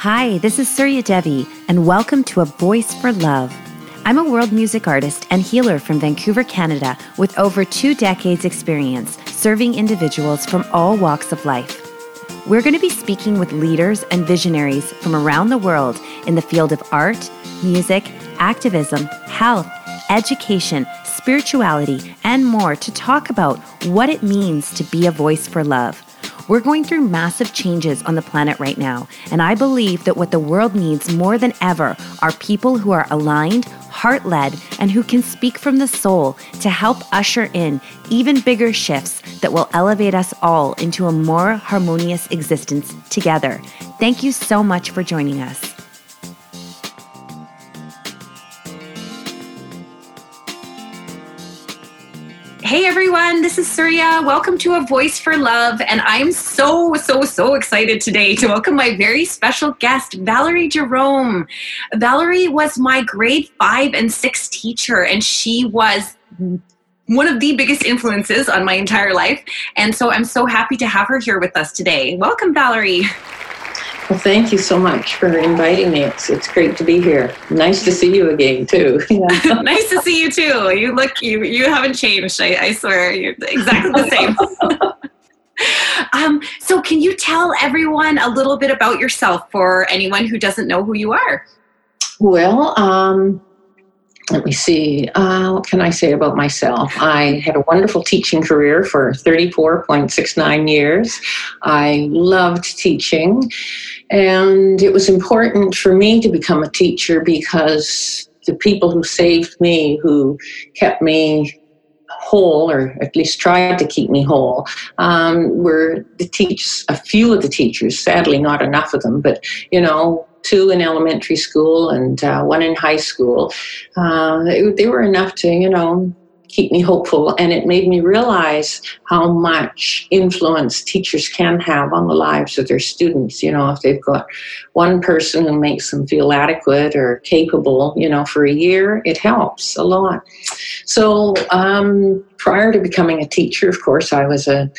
Hi, this is Surya Devi, and welcome to A Voice for Love. I'm a world music artist and healer from Vancouver, Canada, with over two decades' experience serving individuals from all walks of life. We're going to be speaking with leaders and visionaries from around the world in the field of art, music, activism, health, education, spirituality, and more to talk about what it means to be a voice for love. We're going through massive changes on the planet right now, and I believe that what the world needs more than ever are people who are aligned, heart led, and who can speak from the soul to help usher in even bigger shifts that will elevate us all into a more harmonious existence together. Thank you so much for joining us. Hey everyone, this is Surya. Welcome to A Voice for Love. And I'm so, so, so excited today to welcome my very special guest, Valerie Jerome. Valerie was my grade five and six teacher, and she was one of the biggest influences on my entire life. And so I'm so happy to have her here with us today. Welcome, Valerie. Well, thank you so much for inviting me. It's, it's great to be here. Nice to see you again, too. Yeah. nice to see you, too. You look, you, you haven't changed. I, I swear, you're exactly the same. um, so, can you tell everyone a little bit about yourself for anyone who doesn't know who you are? Well, um, let me see. Uh, what can I say about myself? I had a wonderful teaching career for 34.69 years. I loved teaching. And it was important for me to become a teacher because the people who saved me, who kept me whole, or at least tried to keep me whole, um, were the teach a few of the teachers. Sadly, not enough of them, but you know, two in elementary school and uh, one in high school. Uh, they, they were enough to, you know, keep me hopeful and it made me realize how much influence teachers can have on the lives of their students you know if they've got one person who makes them feel adequate or capable you know for a year it helps a lot so um, prior to becoming a teacher of course i was a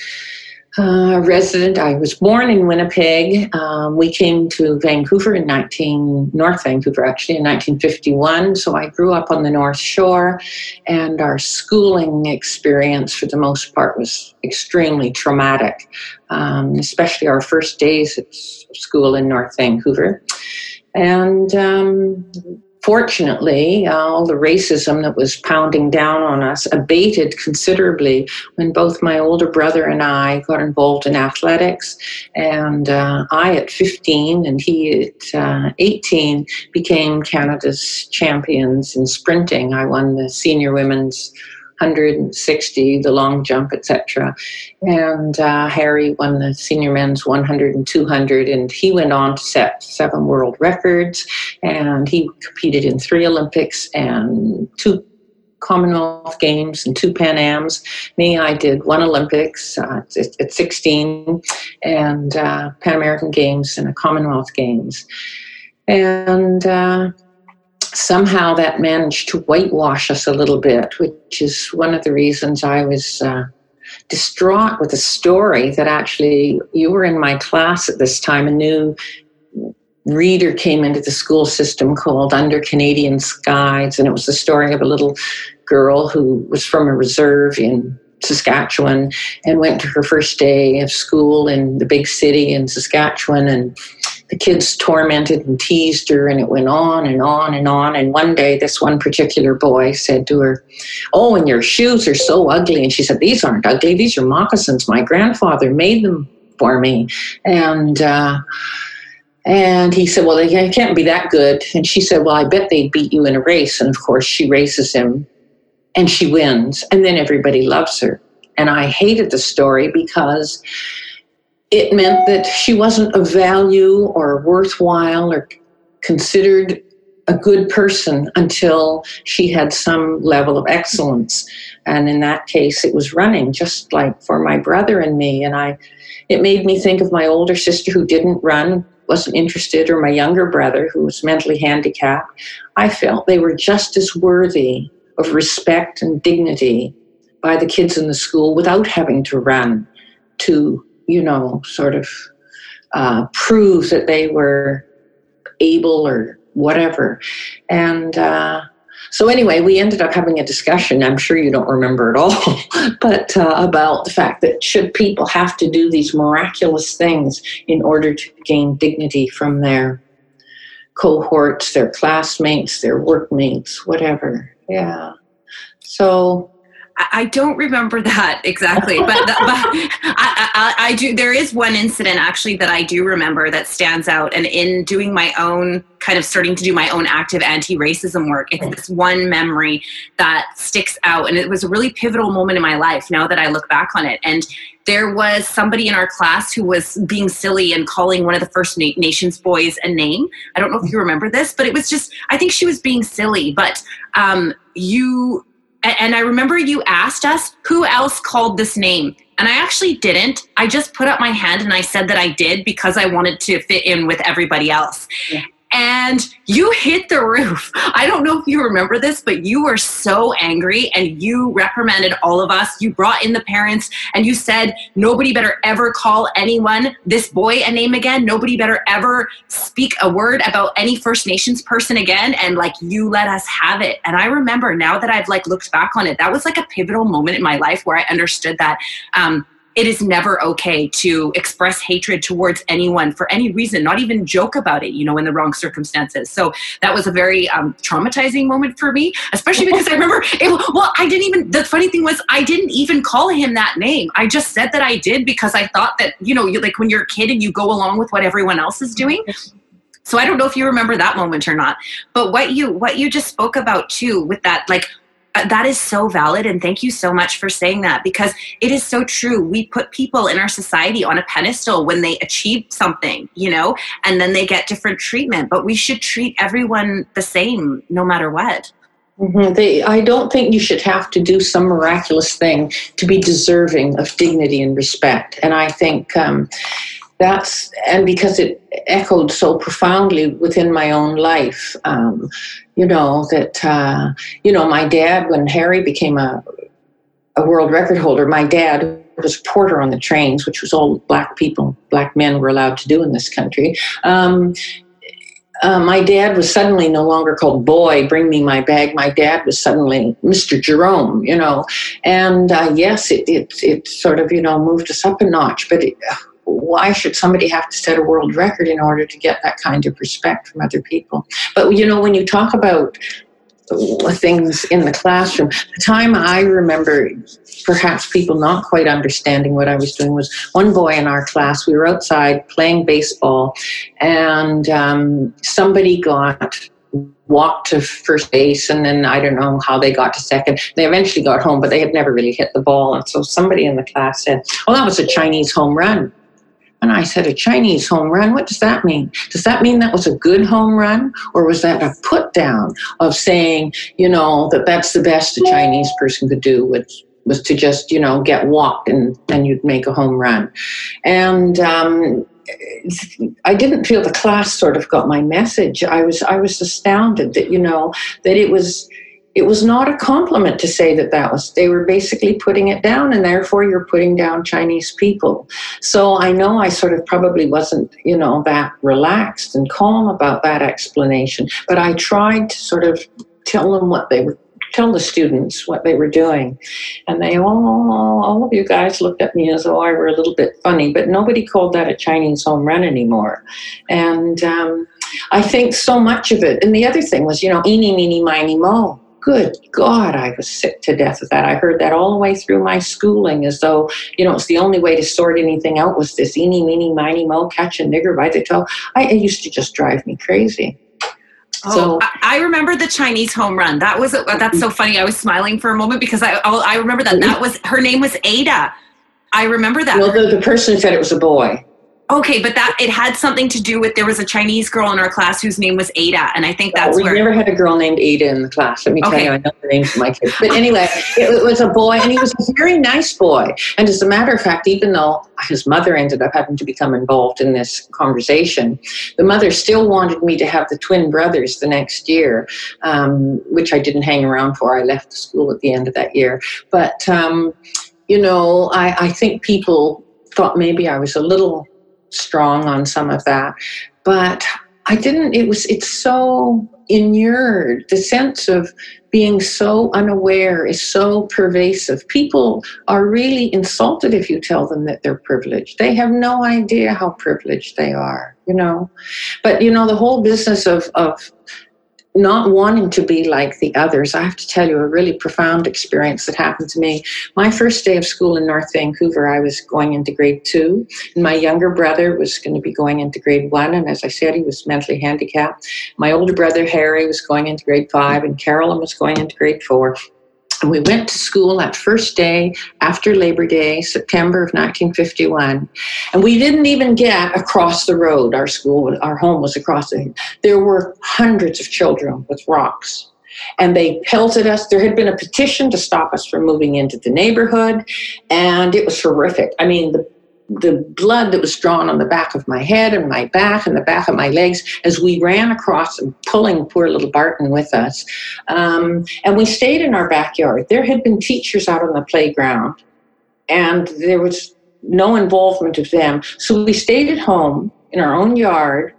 uh, resident. I was born in Winnipeg. Um, we came to Vancouver in 19, North Vancouver actually, in 1951. So I grew up on the North Shore, and our schooling experience for the most part was extremely traumatic, um, especially our first days at school in North Vancouver. And um, Fortunately, all the racism that was pounding down on us abated considerably when both my older brother and I got involved in athletics. And uh, I, at 15, and he at uh, 18, became Canada's champions in sprinting. I won the senior women's 160, the long jump, etc. And uh, Harry won the senior men's 100 and 200, and he went on to set seven world records. And he competed in three Olympics and two Commonwealth Games and two Pan Ams. Me, I did one Olympics uh, at 16 and uh, Pan American Games and a Commonwealth Games. And uh, somehow that managed to whitewash us a little bit, which is one of the reasons I was uh, distraught with a story that actually you were in my class at this time. A new reader came into the school system called Under Canadian Skies, and it was the story of a little girl who was from a reserve in Saskatchewan and went to her first day of school in the big city in Saskatchewan and the kids tormented and teased her, and it went on and on and on. And one day, this one particular boy said to her, Oh, and your shoes are so ugly. And she said, These aren't ugly, these are moccasins. My grandfather made them for me. And, uh, and he said, Well, they can't be that good. And she said, Well, I bet they'd beat you in a race. And of course, she races him and she wins. And then everybody loves her. And I hated the story because it meant that she wasn't of value or worthwhile or considered a good person until she had some level of excellence. And in that case, it was running, just like for my brother and me. And I, it made me think of my older sister who didn't run, wasn't interested, or my younger brother who was mentally handicapped. I felt they were just as worthy of respect and dignity by the kids in the school without having to run to you know, sort of uh, prove that they were able or whatever. And uh, so, anyway, we ended up having a discussion. I'm sure you don't remember at all, but uh, about the fact that should people have to do these miraculous things in order to gain dignity from their cohorts, their classmates, their workmates, whatever. Yeah. So I don't remember that exactly, but, the, but I, I, I, do. There is one incident actually that I do remember that stands out. And in doing my own kind of starting to do my own active anti-racism work, it's this one memory that sticks out, and it was a really pivotal moment in my life. Now that I look back on it, and there was somebody in our class who was being silly and calling one of the First Nations boys a name. I don't know if you remember this, but it was just I think she was being silly, but um, you and I remember you asked us who else called this name. And I actually didn't. I just put up my hand and I said that I did because I wanted to fit in with everybody else. Yeah and you hit the roof. I don't know if you remember this, but you were so angry and you reprimanded all of us. You brought in the parents and you said, nobody better ever call anyone, this boy, a name again. Nobody better ever speak a word about any First Nations person again. And like, you let us have it. And I remember now that I've like looked back on it, that was like a pivotal moment in my life where I understood that. Um, it is never okay to express hatred towards anyone for any reason, not even joke about it, you know, in the wrong circumstances. So that was a very um, traumatizing moment for me, especially because I remember, it, well, I didn't even, the funny thing was, I didn't even call him that name. I just said that I did because I thought that, you know, you, like when you're a kid and you go along with what everyone else is doing. So I don't know if you remember that moment or not, but what you what you just spoke about too with that like that is so valid and thank you so much for saying that because it is so true we put people in our society on a pedestal when they achieve something you know and then they get different treatment but we should treat everyone the same no matter what mm-hmm. they, i don't think you should have to do some miraculous thing to be deserving of dignity and respect and i think um, that's and because it echoed so profoundly within my own life um, you know that uh, you know my dad when harry became a, a world record holder my dad was a porter on the trains which was all black people black men were allowed to do in this country. Um, uh, my dad was suddenly no longer called boy bring me my bag. My dad was suddenly mr jerome you know. And uh, yes it, it, it sort of you know moved us up a notch but it, why should somebody have to set a world record in order to get that kind of respect from other people? But you know, when you talk about things in the classroom, the time I remember perhaps people not quite understanding what I was doing was one boy in our class, we were outside playing baseball, and um, somebody got walked to first base and then I don't know how they got to second. They eventually got home, but they had never really hit the ball. And so somebody in the class said, Well, that was a Chinese home run. And I said, a Chinese home run? What does that mean? Does that mean that was a good home run? Or was that a put down of saying, you know, that that's the best a Chinese person could do was, was to just, you know, get walked and then you'd make a home run. And, um, I didn't feel the class sort of got my message. I was I was astounded that you know that it was it was not a compliment to say that that was they were basically putting it down and therefore you're putting down chinese people. So i know i sort of probably wasn't you know that relaxed and calm about that explanation but i tried to sort of tell them what they were tell the students what they were doing. And they all all of you guys looked at me as though i were a little bit funny but nobody called that a chinese home run anymore. And um, I think so much of it. And the other thing was, you know, eeny, meeny, miny, mo good God, I was sick to death of that. I heard that all the way through my schooling as though, you know, it's the only way to sort anything out was this eeny, meeny, miny, mo, catch a nigger by the toe. I, it used to just drive me crazy. Oh, so, I remember the Chinese home run. That was uh, that's so funny. I was smiling for a moment because I oh, I remember that that was her name was Ada. I remember that. Well, the, the person said it was a boy. Okay, but that it had something to do with there was a Chinese girl in our class whose name was Ada, and I think that's we where. We never had a girl named Ada in the class. Let me okay. tell you, I know the names of my kids. But anyway, it, was a boy, and he was a very nice boy. And as a matter of fact, even though his mother ended up having to become involved in this conversation, the mother still wanted me to have the twin brothers the next year, um, which I didn't hang around for. I left the school at the end of that year. But um, you know, I, I think people thought maybe I was a little strong on some of that. But I didn't, it was, it's so inured. The sense of being so unaware is so pervasive. People are really insulted if you tell them that they're privileged. They have no idea how privileged they are, you know. But, you know, the whole business of, of not wanting to be like the others. I have to tell you a really profound experience that happened to me. My first day of school in North Vancouver, I was going into grade two, and my younger brother was going to be going into grade one. And as I said, he was mentally handicapped. My older brother, Harry, was going into grade five, and Carolyn was going into grade four. And we went to school that first day after Labor Day, September of 1951. And we didn't even get across the road. Our school, our home was across the There were hundreds of children with rocks. And they pelted us. There had been a petition to stop us from moving into the neighborhood. And it was horrific. I mean, the the blood that was drawn on the back of my head and my back and the back of my legs as we ran across pulling poor little Barton with us. Um, and we stayed in our backyard. There had been teachers out on the playground, and there was no involvement of them. So we stayed at home in our own yard.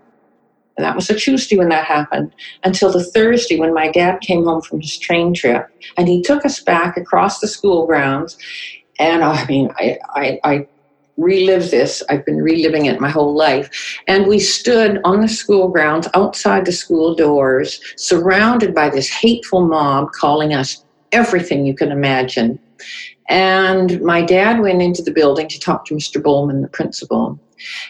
And that was a Tuesday when that happened, until the Thursday when my dad came home from his train trip. And he took us back across the school grounds. And I mean, I, I, I relive this. I've been reliving it my whole life. And we stood on the school grounds outside the school doors, surrounded by this hateful mob calling us everything you can imagine. And my dad went into the building to talk to Mr. Bowman, the principal.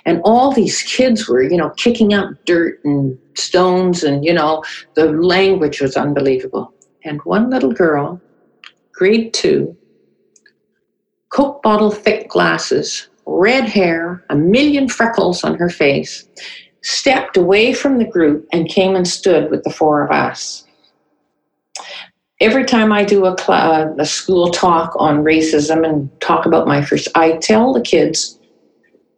And all these kids were, you know, kicking up dirt and stones, and, you know, the language was unbelievable. And one little girl, grade two, Coke bottle thick glasses, red hair, a million freckles on her face, stepped away from the group and came and stood with the four of us. Every time I do a, cl- uh, a school talk on racism and talk about my first, I tell the kids,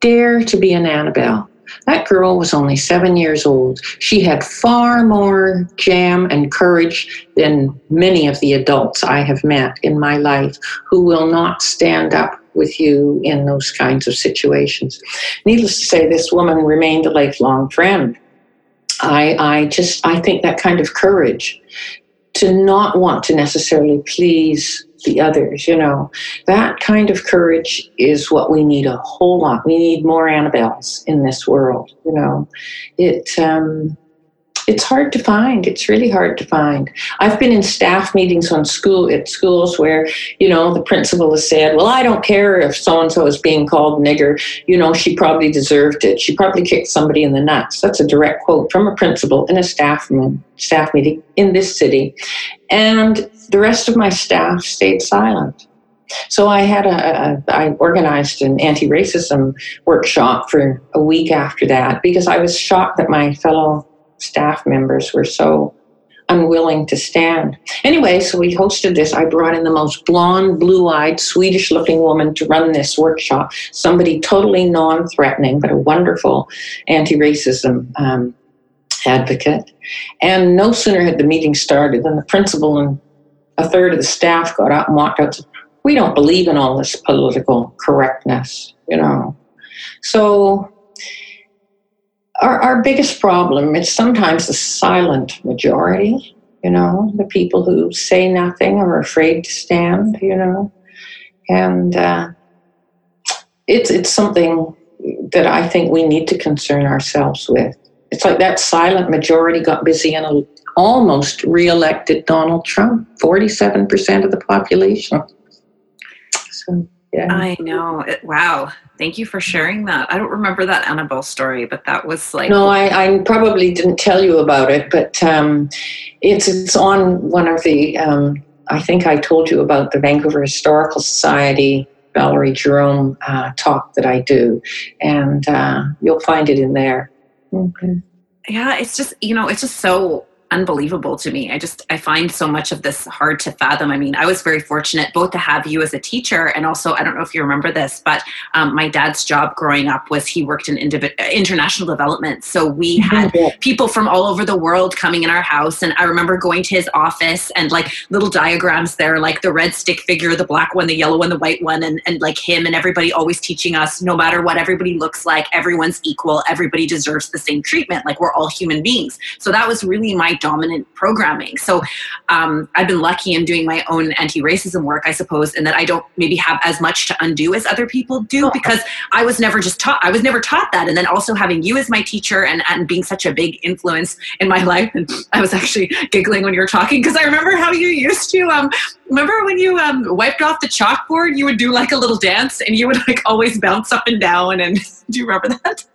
dare to be an Annabelle. That girl was only seven years old. She had far more jam and courage than many of the adults I have met in my life who will not stand up with you in those kinds of situations. Needless to say, this woman remained a lifelong friend. I, I just I think that kind of courage to not want to necessarily please the others, you know, that kind of courage is what we need a whole lot. We need more Annabelles in this world, you know. It um, it's hard to find. It's really hard to find. I've been in staff meetings on school at schools where, you know, the principal has said, Well, I don't care if so and so is being called nigger, you know, she probably deserved it. She probably kicked somebody in the nuts. That's a direct quote from a principal in a staff room, staff meeting in this city. And the rest of my staff stayed silent. So I had a, a I organized an anti-racism workshop for a week after that because I was shocked that my fellow staff members were so unwilling to stand. Anyway, so we hosted this. I brought in the most blonde, blue eyed, Swedish looking woman to run this workshop, somebody totally non threatening, but a wonderful anti racism um, advocate. And no sooner had the meeting started than the principal and a third of the staff got up and walked out. Said, we don't believe in all this political correctness, you know. So our, our biggest problem is sometimes the silent majority, you know, the people who say nothing or are afraid to stand, you know. And uh, it's, it's something that I think we need to concern ourselves with. It's like that silent majority got busy and almost reelected Donald Trump, 47% of the population. So, yeah. I know. Wow. Thank you for sharing that. I don't remember that Annabelle story, but that was like. No, I, I probably didn't tell you about it, but um, it's it's on one of the. Um, I think I told you about the Vancouver Historical Society Valerie Jerome uh, talk that I do, and uh, you'll find it in there. Okay. Yeah, it's just you know it's just so unbelievable to me. I just I find so much of this hard to fathom. I mean, I was very fortunate both to have you as a teacher and also I don't know if you remember this, but um, my dad's job growing up was he worked in indiv- international development. So we had people from all over the world coming in our house, and I remember going to his office and like little diagrams there, like the red stick figure, the black one, the yellow one, the white one, and and like him and everybody always teaching us no matter what everybody looks like, everyone's equal, everybody deserves the same treatment. Like we're all human beings. So that was really my dominant programming. So um, I've been lucky in doing my own anti racism work, I suppose, and that I don't maybe have as much to undo as other people do because I was never just taught, I was never taught that. And then also having you as my teacher and, and being such a big influence in my life. And I was actually giggling when you were talking because I remember how you used to, um, remember when you um, wiped off the chalkboard, you would do like a little dance and you would like always bounce up and down. And do you remember that?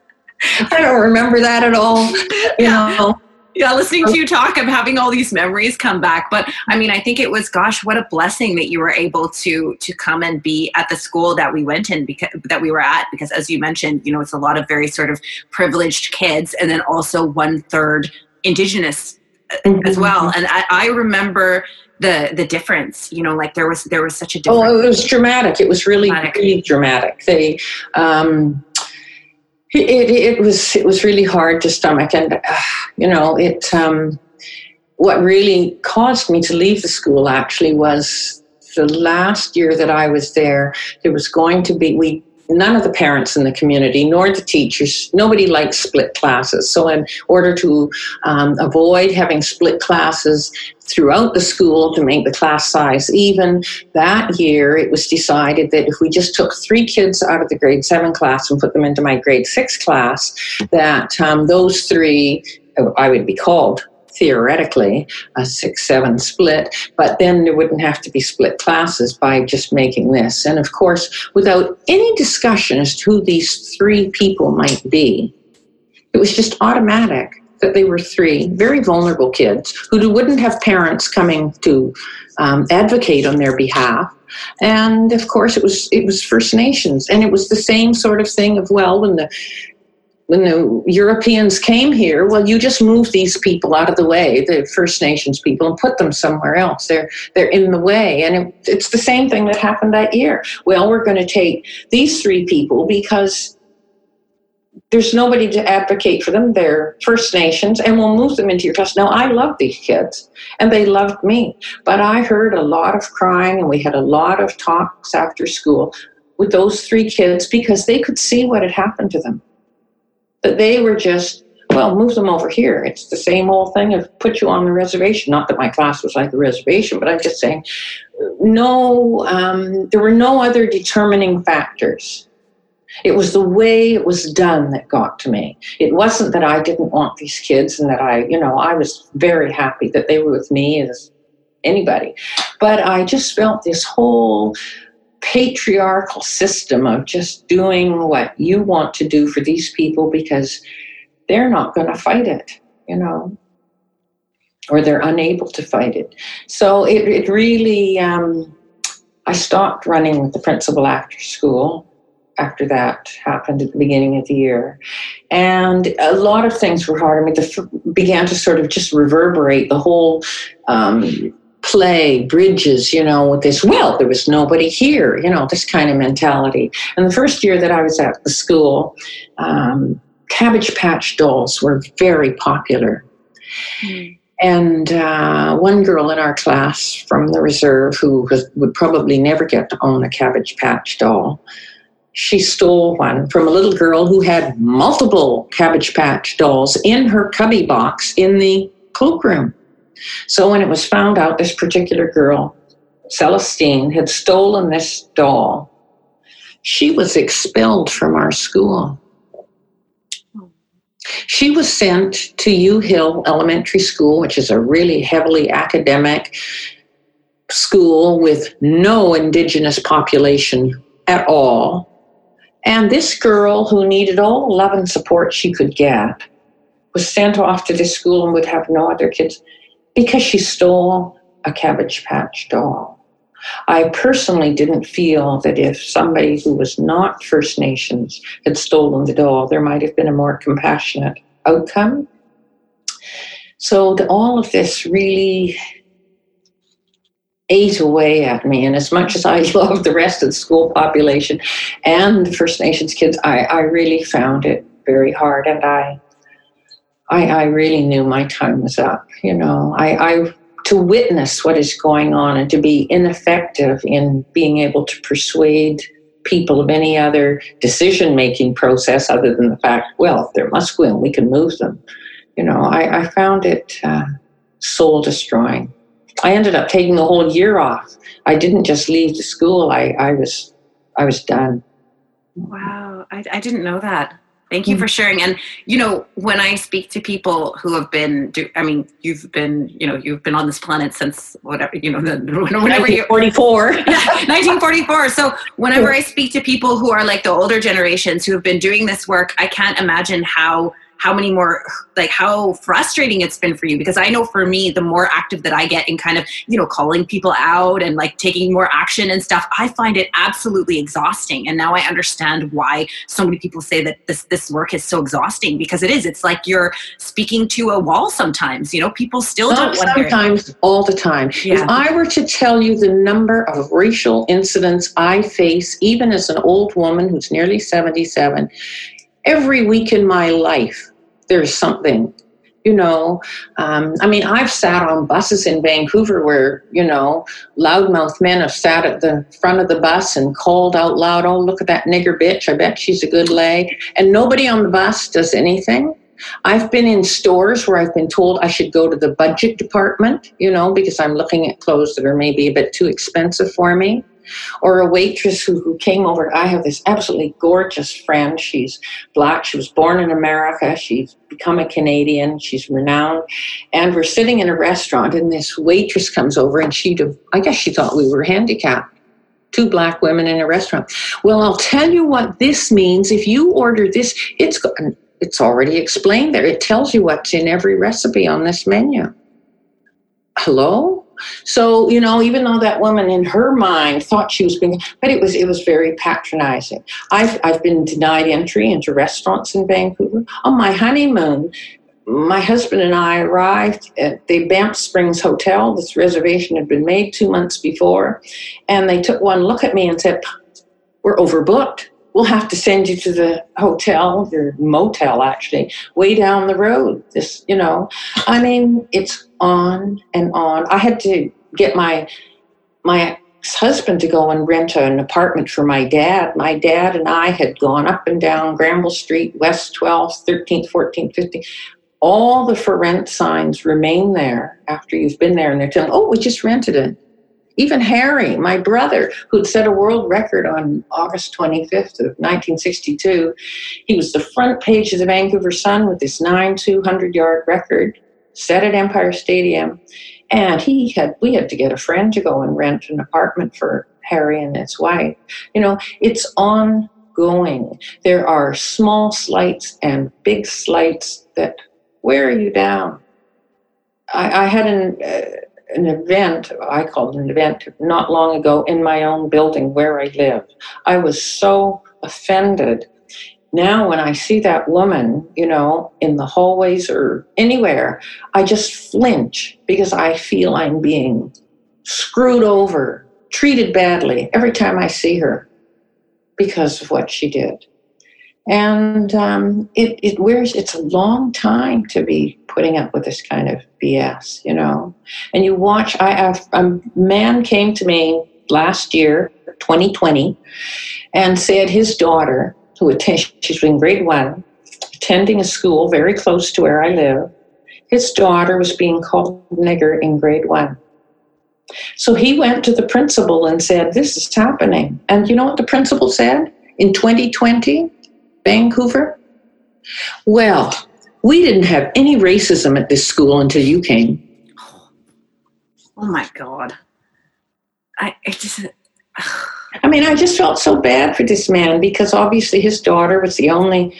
I don't remember that at all. You know, yeah listening to you talk i'm having all these memories come back but i mean i think it was gosh what a blessing that you were able to to come and be at the school that we went in because that we were at because as you mentioned you know it's a lot of very sort of privileged kids and then also one third indigenous mm-hmm. as well. And I, I remember the the difference you know like there was there was such a difference oh it was dramatic. It was really dramatic. really dramatic. They um it, it was it was really hard to stomach, and uh, you know it. Um, what really caused me to leave the school actually was the last year that I was there. There was going to be we none of the parents in the community nor the teachers nobody likes split classes. So in order to um, avoid having split classes throughout the school to make the class size even that year it was decided that if we just took three kids out of the grade 7 class and put them into my grade 6 class that um, those three i would be called theoretically a six seven split, but then there wouldn't have to be split classes by just making this. And of course, without any discussion as to who these three people might be, it was just automatic that they were three very vulnerable kids who wouldn't have parents coming to um, advocate on their behalf. And of course, it was it was First Nations, and it was the same sort of thing of well, when the when the Europeans came here, well, you just move these people out of the way, the First Nations people, and put them somewhere else. They're they're in the way, and it, it's the same thing that happened that year. Well, we're going to take these three people because there's nobody to advocate for them. They're First Nations, and we'll move them into your trust. Now, I love these kids, and they loved me, but I heard a lot of crying, and we had a lot of talks after school with those three kids because they could see what had happened to them that they were just, well, move them over here. It's the same old thing of put you on the reservation. Not that my class was like the reservation, but I'm just saying, no, um, there were no other determining factors. It was the way it was done that got to me. It wasn't that I didn't want these kids and that I, you know, I was very happy that they were with me as anybody. But I just felt this whole patriarchal system of just doing what you want to do for these people because they're not going to fight it, you know, or they're unable to fight it. So it, it really, um, I stopped running with the principal after school after that happened at the beginning of the year. And a lot of things were hard. I mean, the, began to sort of just reverberate the whole um, play, bridges, you know, with this, well, there was nobody here, you know, this kind of mentality. And the first year that I was at the school, um, Cabbage Patch dolls were very popular. Mm. And uh, one girl in our class from the reserve who was, would probably never get to own a Cabbage Patch doll, she stole one from a little girl who had multiple Cabbage Patch dolls in her cubby box in the cloakroom. So when it was found out this particular girl, Celestine, had stolen this doll, she was expelled from our school. She was sent to U Hill Elementary School, which is a really heavily academic school with no indigenous population at all. And this girl, who needed all the love and support she could get, was sent off to this school and would have no other kids because she stole a Cabbage Patch doll. I personally didn't feel that if somebody who was not First Nations had stolen the doll, there might have been a more compassionate outcome. So the, all of this really ate away at me. And as much as I love the rest of the school population and the First Nations kids, I, I really found it very hard. And I, I, I really knew my time was up. You know, I, I to witness what is going on and to be ineffective in being able to persuade people of any other decision making process other than the fact, well, they're Musqueam, we can move them. You know, I, I found it uh, soul destroying. I ended up taking the whole year off. I didn't just leave the school. I, I was I was done. Wow, I, I didn't know that. Thank you for mm. sharing. And you know, when I speak to people who have been, do, I mean, you've been, you know, you've been on this planet since whatever, you know, the, whenever you 44, 1944. So whenever I speak to people who are like the older generations who have been doing this work, I can't imagine how how many more like how frustrating it's been for you? Because i know for me the more active that i get in kind of you know calling people out and like taking more action and stuff i find it absolutely exhausting. And now i understand why so many people say that this this work is so exhausting because it is. It's like you're speaking to a wall sometimes you know? People still Not don't sometimes all the time. Yeah. if i were to tell you the number of racial incidents i face even as an old woman who's nearly 77 every week in my life, there's something. You know, um, I mean, I've sat on buses in Vancouver where, you know, loudmouth men have sat at the front of the bus and called out loud, oh, look at that nigger bitch. I bet she's a good lay. And nobody on the bus does anything. I've been in stores where I've been told I should go to the budget department, you know, because I'm looking at clothes that are maybe a bit too expensive for me or a waitress who, who came over. I have this absolutely gorgeous friend. She's black. She was born in America. She's become a Canadian. She's renowned. And we're sitting in a restaurant, and this waitress comes over, and she, I guess she thought we were handicapped two black women in a restaurant. Well, I'll tell you what this means. If you order this, it's it's already explained there. It tells you what's in every recipe on this menu. Hello? So, you know, even though that woman in her mind thought she was being, but it was it was very patronizing. I've I've been denied entry into restaurants in Vancouver. On my honeymoon, my husband and I arrived at the Banff Springs Hotel. This reservation had been made two months before, and they took one look at me and said, "We're overbooked." We'll have to send you to the hotel or motel actually way down the road this you know. I mean it's on and on. I had to get my my ex-husband to go and rent an apartment for my dad. My dad and i had gone up and down Granville street west 12th 13th 14th 15th all the for rent signs remain there after you've been there and they're telling oh we just rented it even Harry, my brother, who'd set a world record on August 25th of 1962, he was the front page of the Vancouver Sun with this 9 200 yard record set at Empire Stadium. And he had, we had to get a friend to go and rent an apartment for Harry and his wife. You know, it's ongoing. There are small slights and big slights that wear you down. I, I had an, uh, an event, I called an event not long ago in my own building where I live. I was so offended. Now, when I see that woman, you know, in the hallways or anywhere, I just flinch because I feel I'm being screwed over, treated badly every time I see her because of what she did and um, it, it wears it's a long time to be putting up with this kind of bs you know? And you watch i have a man came to me last year 2020 and said his daughter who attends she's in grade one attending a school very close to where i live his daughter was being called nigger in grade one. So he went to the principal and said this is happening. And you know what the principal said in 2020 Vancouver? Well, we didn't have any racism at this school until you came. Oh my God. I, just. I mean, I just felt so bad for this man because obviously his daughter was the only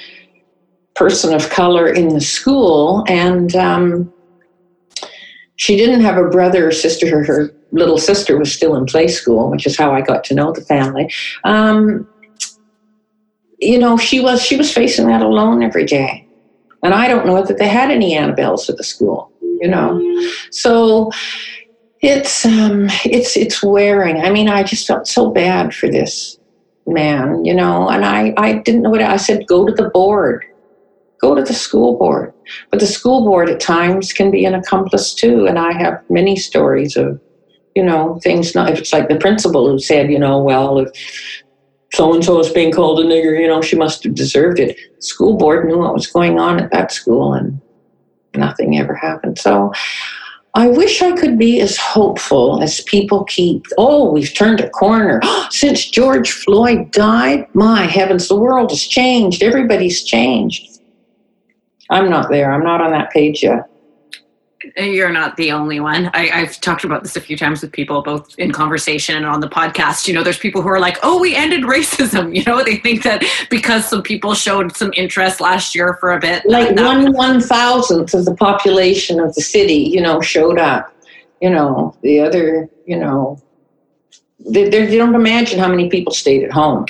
person of color in the school, and um, she didn't have a brother or sister. Her, her little sister was still in play school, which is how I got to know the family. Um, you know, she was she was facing that alone every day. And I don't know that they had any Annabelles at the school. you know. So it's um, it's it's wearing. I mean, I just felt so bad for this man, you know, and I I didn't know what I said. Go to the board, go to the school board. But the school board at times can be an accomplice too, and I have many stories of you know things. Not if it's like the principal who said, you know, well if so and so is being called a nigger, you know, she must have deserved it. School board knew what was going on at that school, and nothing ever happened. So I wish I could be as hopeful as people keep. Oh, we've turned a corner. Since George Floyd died, my heavens, the world has changed. Everybody's changed. I'm not there. I'm not on that page yet. You're not the only one. I, have talked about this a few times with people, both in conversation and on the podcast. You know, there's people who are like, oh, we ended racism. You know, they think that because some people showed some interest last year for a bit. Like that, one one thousandth of the population of the city, you know, showed up. You know, the other, you know, they, they don't imagine how many people stayed at home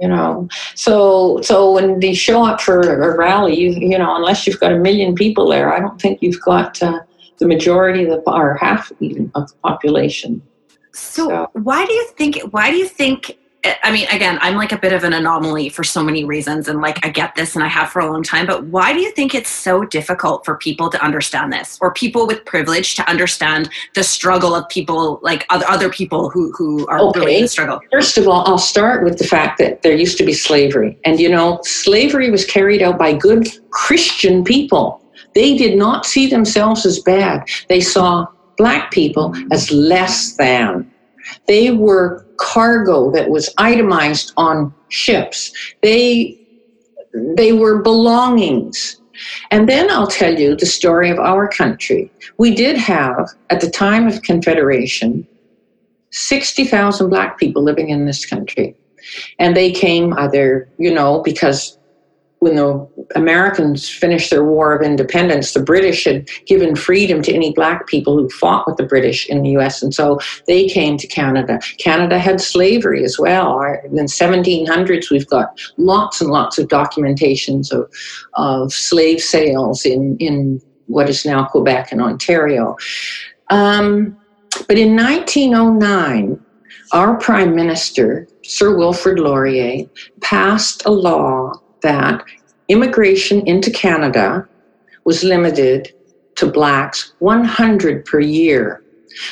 you know? So so when they show up for a rally you you know unless you've got a million people there i don't think you've got uh, the majority of the or half even of the population. So, so why do you think why do you think I mean, again, I'm like a bit of an anomaly for so many reasons, and like I get this and I have for a long time, but why do you think it's so difficult for people to understand this or people with privilege to understand the struggle of people like other, other people who, who are okay. really in the struggle? First of all, I'll start with the fact that there used to be slavery. And you know, slavery was carried out by good Christian people. They did not see themselves as bad, they saw black people as less than. They were cargo that was itemized on ships. They they were belongings. And then I'll tell you the story of our country. We did have, at the time of Confederation, 60,000 black people living in this country. And they came either, you know, because when the Americans finished their War of Independence, the British had given freedom to any black people who fought with the British in the US, and so they came to Canada. Canada had slavery as well. In the 1700s, we've got lots and lots of documentations of, of slave sales in, in what is now Quebec and Ontario. Um, but in 1909, our Prime Minister, Sir Wilfrid Laurier, passed a law that immigration into Canada was limited to blacks 100 per year.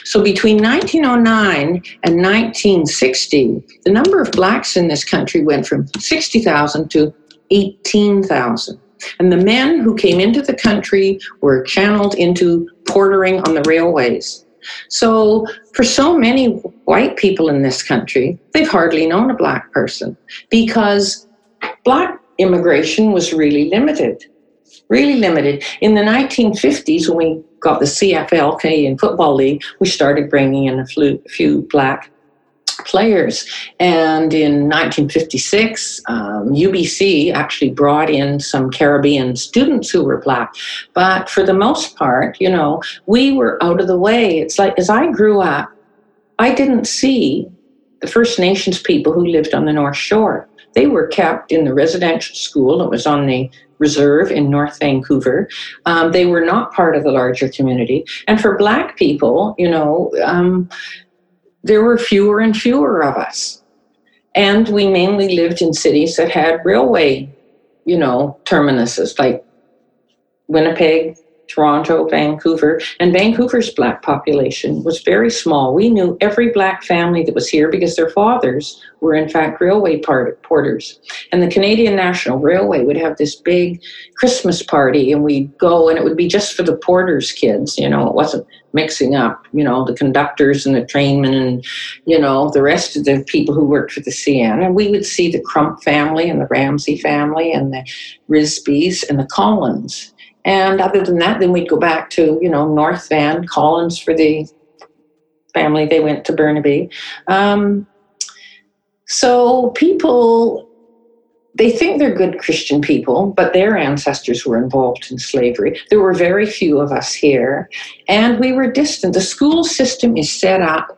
So between 1909 and 1960, the number of blacks in this country went from 60,000 to 18,000. And the men who came into the country were channeled into portering on the railways. So, for so many white people in this country, they've hardly known a black person because black immigration was really limited, really limited. In the 1950s, when we got the CFL, Canadian Football League, we started bringing in a few black players. And in 1956, um, UBC actually brought in some Caribbean students who were black. But for the most part, you know, we were out of the way. It's like as I grew up, I didn't see the First Nations people who lived on the North Shore. They were kept in the residential school. It was on the reserve in North Vancouver. Um, they were not part of the larger community. And for Black people, you know, um, there were fewer and fewer of us. And we mainly lived in cities that had railway, you know, terminuses like Winnipeg, Toronto, Vancouver, and Vancouver's black population was very small. We knew every black family that was here because their fathers were, in fact, railway porters. And the Canadian National Railway would have this big Christmas party, and we'd go, and it would be just for the porters' kids. You know, it wasn't mixing up, you know, the conductors and the trainmen and, you know, the rest of the people who worked for the CN. And we would see the Crump family and the Ramsey family and the Risbys and the Collins. And other than that, then we'd go back to, you know, North Van, Collins for the family. They went to Burnaby. Um, so people, they think they're good Christian people, but their ancestors were involved in slavery. There were very few of us here, and we were distant. The school system is set up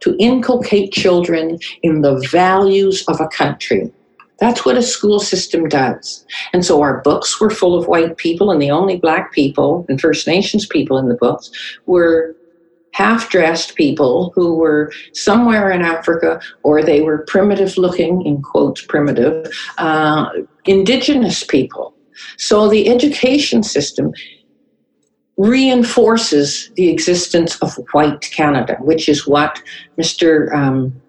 to inculcate children in the values of a country. That's what a school system does. And so our books were full of white people, and the only black people and First Nations people in the books were half dressed people who were somewhere in Africa or they were primitive looking, in quotes, primitive, uh, indigenous people. So the education system reinforces the existence of white Canada, which is what Mr. Um,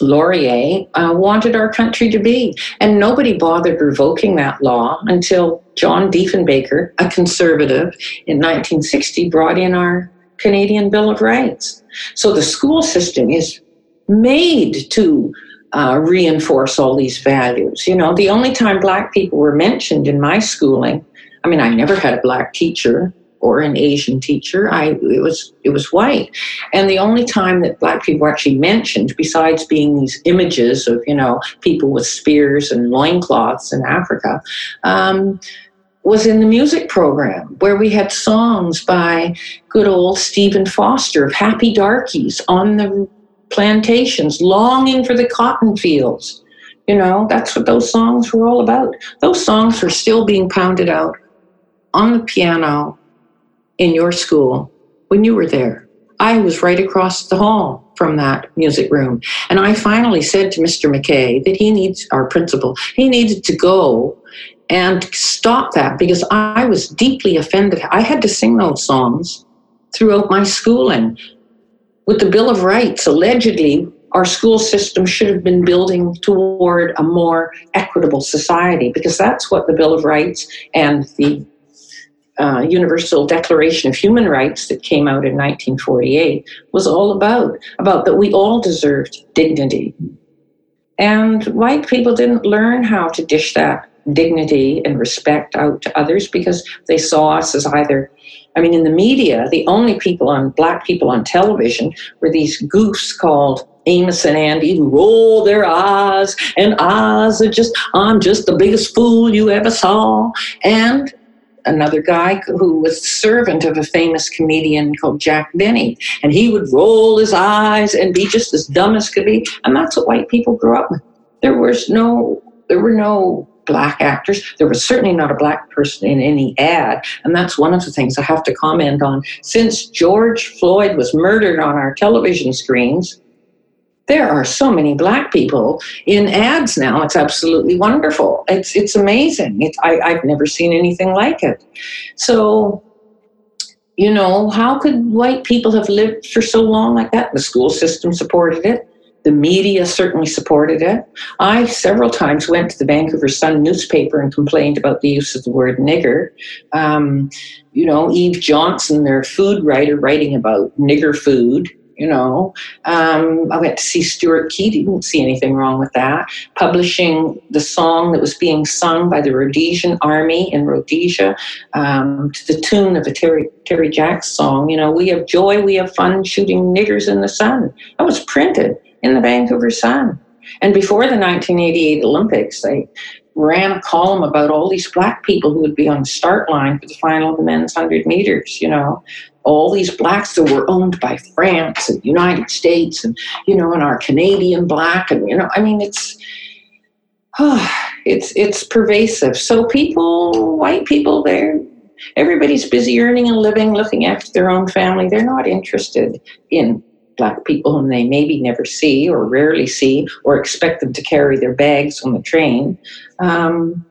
Laurier uh, wanted our country to be. And nobody bothered revoking that law until John Diefenbaker, a conservative, in 1960 brought in our Canadian Bill of Rights. So the school system is made to uh, reinforce all these values. You know, the only time black people were mentioned in my schooling, I mean, I never had a black teacher or an Asian teacher. I it was it was white, and the only time that black people were actually mentioned, besides being these images of you know people with spears and loincloths in Africa. Um, was in the music program where we had songs by good old Stephen Foster of Happy Darkies on the plantations, longing for the cotton fields. You know, that's what those songs were all about. Those songs were still being pounded out on the piano in your school when you were there. I was right across the hall from that music room. And I finally said to Mr. McKay that he needs, our principal, he needed to go and stop that because I was deeply offended. I had to sing those songs throughout my schooling. With the Bill of Rights, allegedly, our school system should have been building toward a more equitable society because that's what the Bill of Rights and the uh, Universal Declaration of Human Rights that came out in 1948 was all about about that we all deserved dignity. And white people didn't learn how to dish that dignity and respect out to others because they saw us as either I mean, in the media, the only people on black people on television were these goofs called Amos and Andy who roll their eyes and eyes are just, I'm just the biggest fool you ever saw. And another guy who was the servant of a famous comedian called Jack Benny. And he would roll his eyes and be just as dumb as could be. And that's what white people grew up with. There was no, there were no black actors. There was certainly not a black person in any ad. And that's one of the things I have to comment on. Since George Floyd was murdered on our television screens, there are so many black people in ads now. It's absolutely wonderful. It's it's amazing. It's, I, I've never seen anything like it. So, you know, how could white people have lived for so long like that? The school system supported it. The media certainly supported it. I several times went to the Vancouver Sun newspaper and complained about the use of the word nigger. Um, you know, Eve Johnson, their food writer, writing about nigger food you know. Um, I went to see Stuart Keate, didn't see anything wrong with that. Publishing the song that was being sung by the Rhodesian army in Rhodesia um, to the tune of a Terry, Terry Jacks song, you know, we have joy, we have fun shooting niggers in the sun. That was printed in the Vancouver Sun. And before the 1988 Olympics, they ran a column about all these black people who would be on the start line for the final of the men's 100 meters, you know all these blacks that were owned by France and United States and you know and our Canadian black and you know I mean it's oh, it's it's pervasive. So people, white people, they're everybody's busy earning and living, looking after their own family. They're not interested in black people whom they maybe never see or rarely see or expect them to carry their bags on the train. Um,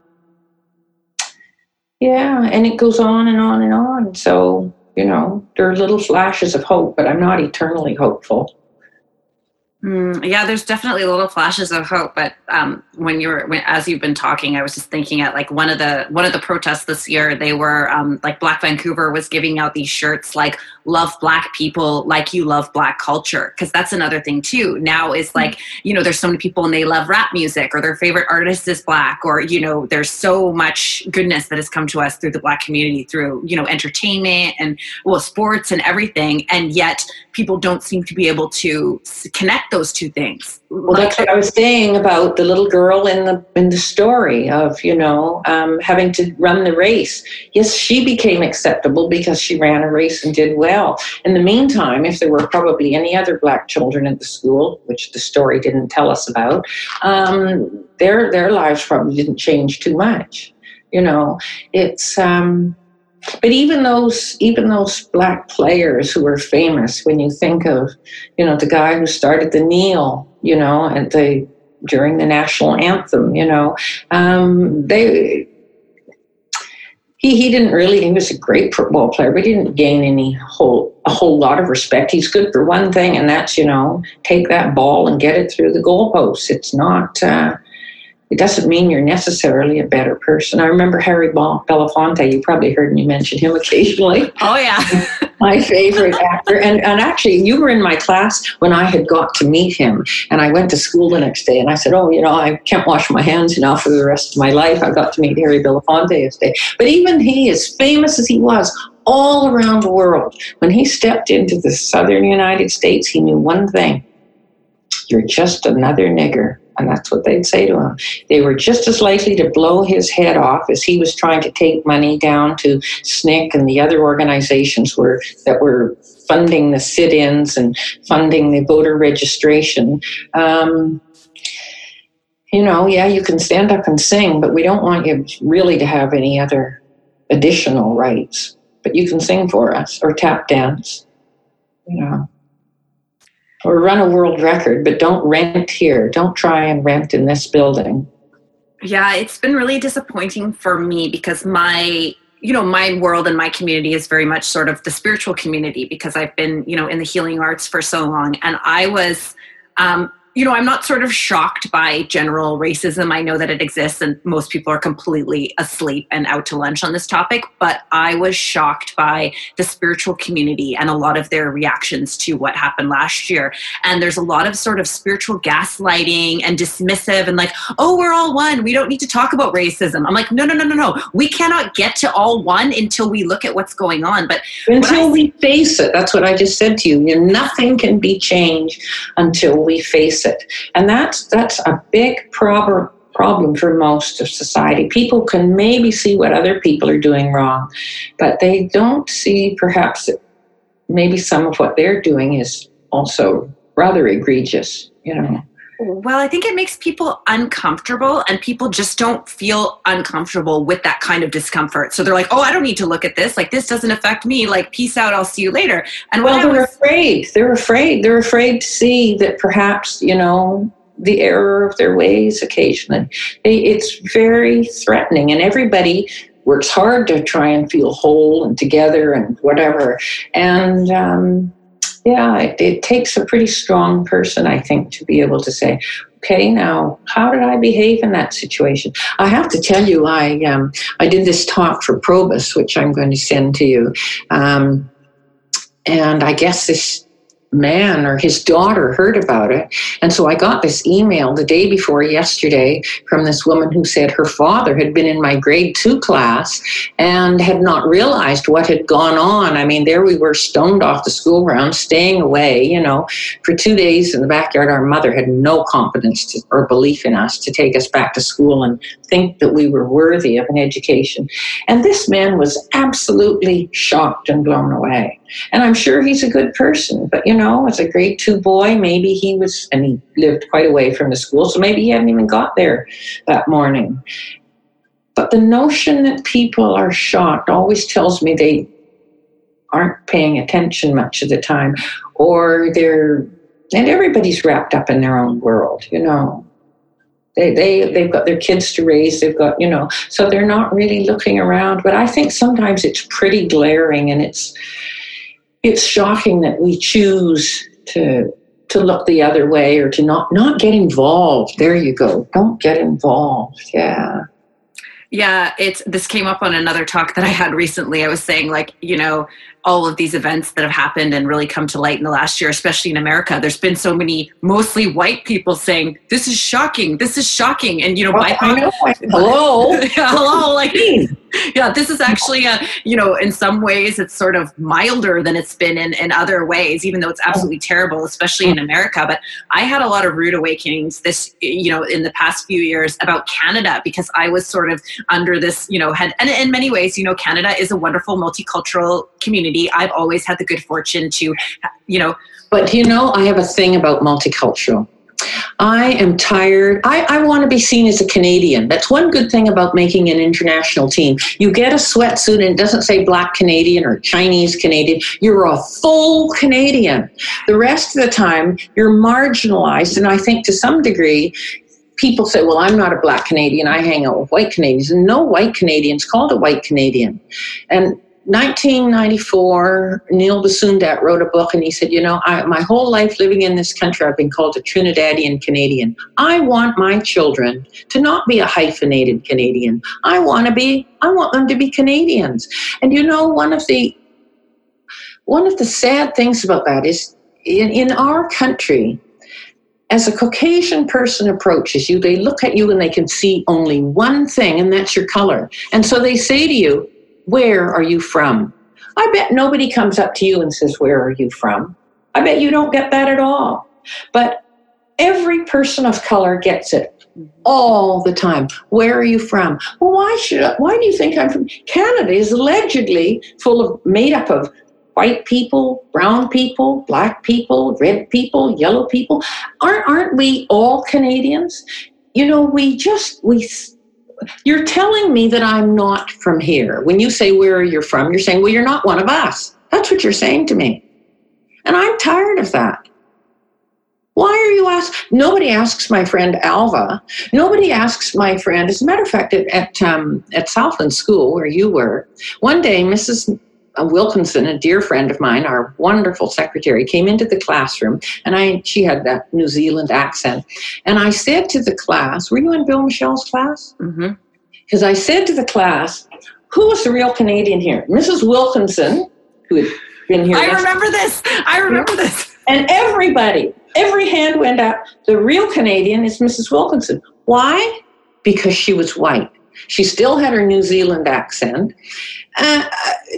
yeah, and it goes on and on and on. So you know, there are little flashes of hope, but I'm not eternally hopeful. Mm, yeah, there's definitely little flashes of hope, but um, when you were when, as you've been talking, I was just thinking at like one of the one of the protests this year. They were um, like Black Vancouver was giving out these shirts like "Love Black People like you love Black culture" because that's another thing too. Now is mm. like you know there's so many people and they love rap music or their favorite artist is black or you know there's so much goodness that has come to us through the black community through you know entertainment and well sports and everything, and yet people don't seem to be able to connect those two things. Well, that's what I was saying about the little girl in the in the story of you know um, having to run the race. Yes, she became acceptable because she ran a race and did well. In the meantime, if there were probably any other black children at the school, which the story didn't tell us about, um, their their lives probably didn't change too much. You know, it's. Um, but even those even those black players who were famous when you think of you know the guy who started the kneel you know and the during the national anthem you know um, they he, he didn't really he was a great football player but he didn't gain any whole a whole lot of respect. He's good for one thing and that's you know take that ball and get it through the goalpost it's not uh, it doesn't mean you're necessarily a better person. I remember Harry Belafonte. You probably heard me mention him occasionally. Oh yeah, my favorite actor. And and actually, you were in my class when I had got to meet him, and I went to school the next day, and I said, "Oh, you know, I can't wash my hands now for the rest of my life." I got to meet Harry Belafonte yesterday. But even he, as famous as he was, all around the world, when he stepped into the southern United States, he knew one thing: you're just another nigger and that's what they'd say to him. They were just as likely to blow his head off as he was trying to take money down to SNCC and the other organizations were, that were funding the sit ins and funding the voter registration. Um, you know, yeah, you can stand up and sing, but we don't want you really to have any other additional rights. But you can sing for us or tap dance, you know or run a world record, but don't rent here. Don't try and rent in this building. Yeah, it's been really disappointing for me because my you know my world and my community is very much sort of the spiritual community because I've been you know in the healing arts for so long and I was um, you know, I'm not sort of shocked by general racism. I know that it exists and most people are completely asleep and out to lunch on this topic, but I was shocked by the spiritual community and a lot of their reactions to what happened last year. And there's a lot of sort of spiritual gaslighting and dismissive and like, oh, we're all one. We don't need to talk about racism. I'm like, no, no, no, no, no. We cannot get to all one until we look at what's going on. But until we face it, that's what I just said to you. you nothing can be changed until we face it. And that's that's a big problem problem for most of society. People can maybe see what other people are doing wrong, but they don't see perhaps maybe some of what they're doing is also rather egregious, you know. Well, I think it makes people uncomfortable, and people just don't feel uncomfortable with that kind of discomfort. So they're like, "Oh, I don't need to look at this. Like this doesn't affect me. Like peace out. I'll see you later." And well, they're was- afraid. They're afraid. They're afraid to see that perhaps you know the error of their ways occasionally. It's very threatening, and everybody works hard to try and feel whole and together and whatever. And um, yeah, it, it takes a pretty strong person, I think, to be able to say, okay, now how did I behave in that situation? I have to tell you, I um, I did this talk for Probus, which I'm going to send to you, um, and I guess this man or his daughter heard about it. And so I got this email the day before yesterday from this woman who said her father had been in my grade two class and had not realized what had gone on. I mean, there we were stoned off the school grounds, staying away, you know, for two days in the backyard. Our mother had no confidence to, or belief in us to take us back to school and think that we were worthy of an education. And this man was absolutely shocked and blown away. And I'm sure he's a good person, but you know, as a grade two boy, maybe he was, and he lived quite away from the school, so maybe he hadn't even got there that morning. But the notion that people are shocked always tells me they aren't paying attention much of the time, or they're, and everybody's wrapped up in their own world, you know. They, they, they've got their kids to raise, they've got, you know, so they're not really looking around. But I think sometimes it's pretty glaring and it's, it's shocking that we choose to to look the other way or to not not get involved. There you go. Don't get involved. Yeah. Yeah, it's this came up on another talk that I had recently. I was saying like, you know, all of these events that have happened and really come to light in the last year, especially in America, there's been so many mostly white people saying, This is shocking, this is shocking. And, you know, well, know. hello. yeah, hello. Like, yeah, this is actually a, you know, in some ways it's sort of milder than it's been in, in other ways, even though it's absolutely terrible, especially in America. But I had a lot of rude awakenings this, you know, in the past few years about Canada because I was sort of under this, you know, had, and in many ways, you know, Canada is a wonderful multicultural community. I've always had the good fortune to, you know. But you know, I have a thing about multicultural. I am tired. I, I want to be seen as a Canadian. That's one good thing about making an international team. You get a sweatsuit and it doesn't say black Canadian or Chinese Canadian. You're a full Canadian. The rest of the time, you're marginalized. And I think to some degree, people say, well, I'm not a black Canadian. I hang out with white Canadians. And no white Canadian's called a white Canadian. And 1994, Neil Bissoondath wrote a book and he said, You know, I, my whole life living in this country, I've been called a Trinidadian Canadian. I want my children to not be a hyphenated Canadian. I want to be, I want them to be Canadians. And you know, one of the, one of the sad things about that is in, in our country, as a Caucasian person approaches you, they look at you and they can see only one thing, and that's your color. And so they say to you, where are you from? I bet nobody comes up to you and says, Where are you from? I bet you don't get that at all. But every person of color gets it mm-hmm. all the time. Where are you from? Well, why should I, why do you think I'm from? Canada is allegedly full of made up of white people, brown people, black people, red people, yellow people. Aren't aren't we all Canadians? You know, we just we you're telling me that I'm not from here. When you say where you're from, you're saying, well, you're not one of us. That's what you're saying to me. And I'm tired of that. Why are you asking? Nobody asks my friend Alva. Nobody asks my friend. As a matter of fact, at at, um, at Southland School, where you were, one day Mrs. Wilkinson, a dear friend of mine, our wonderful secretary, came into the classroom, and I she had that New Zealand accent, and I said to the class, "Were you in Bill Michelle's class?" Because mm-hmm. I said to the class, "Who was the real Canadian here?" Mrs. Wilkinson, who had been here. I remember this. I remember this. And everybody, every hand went up. The real Canadian is Mrs. Wilkinson. Why? Because she was white. She still had her New Zealand accent. Uh,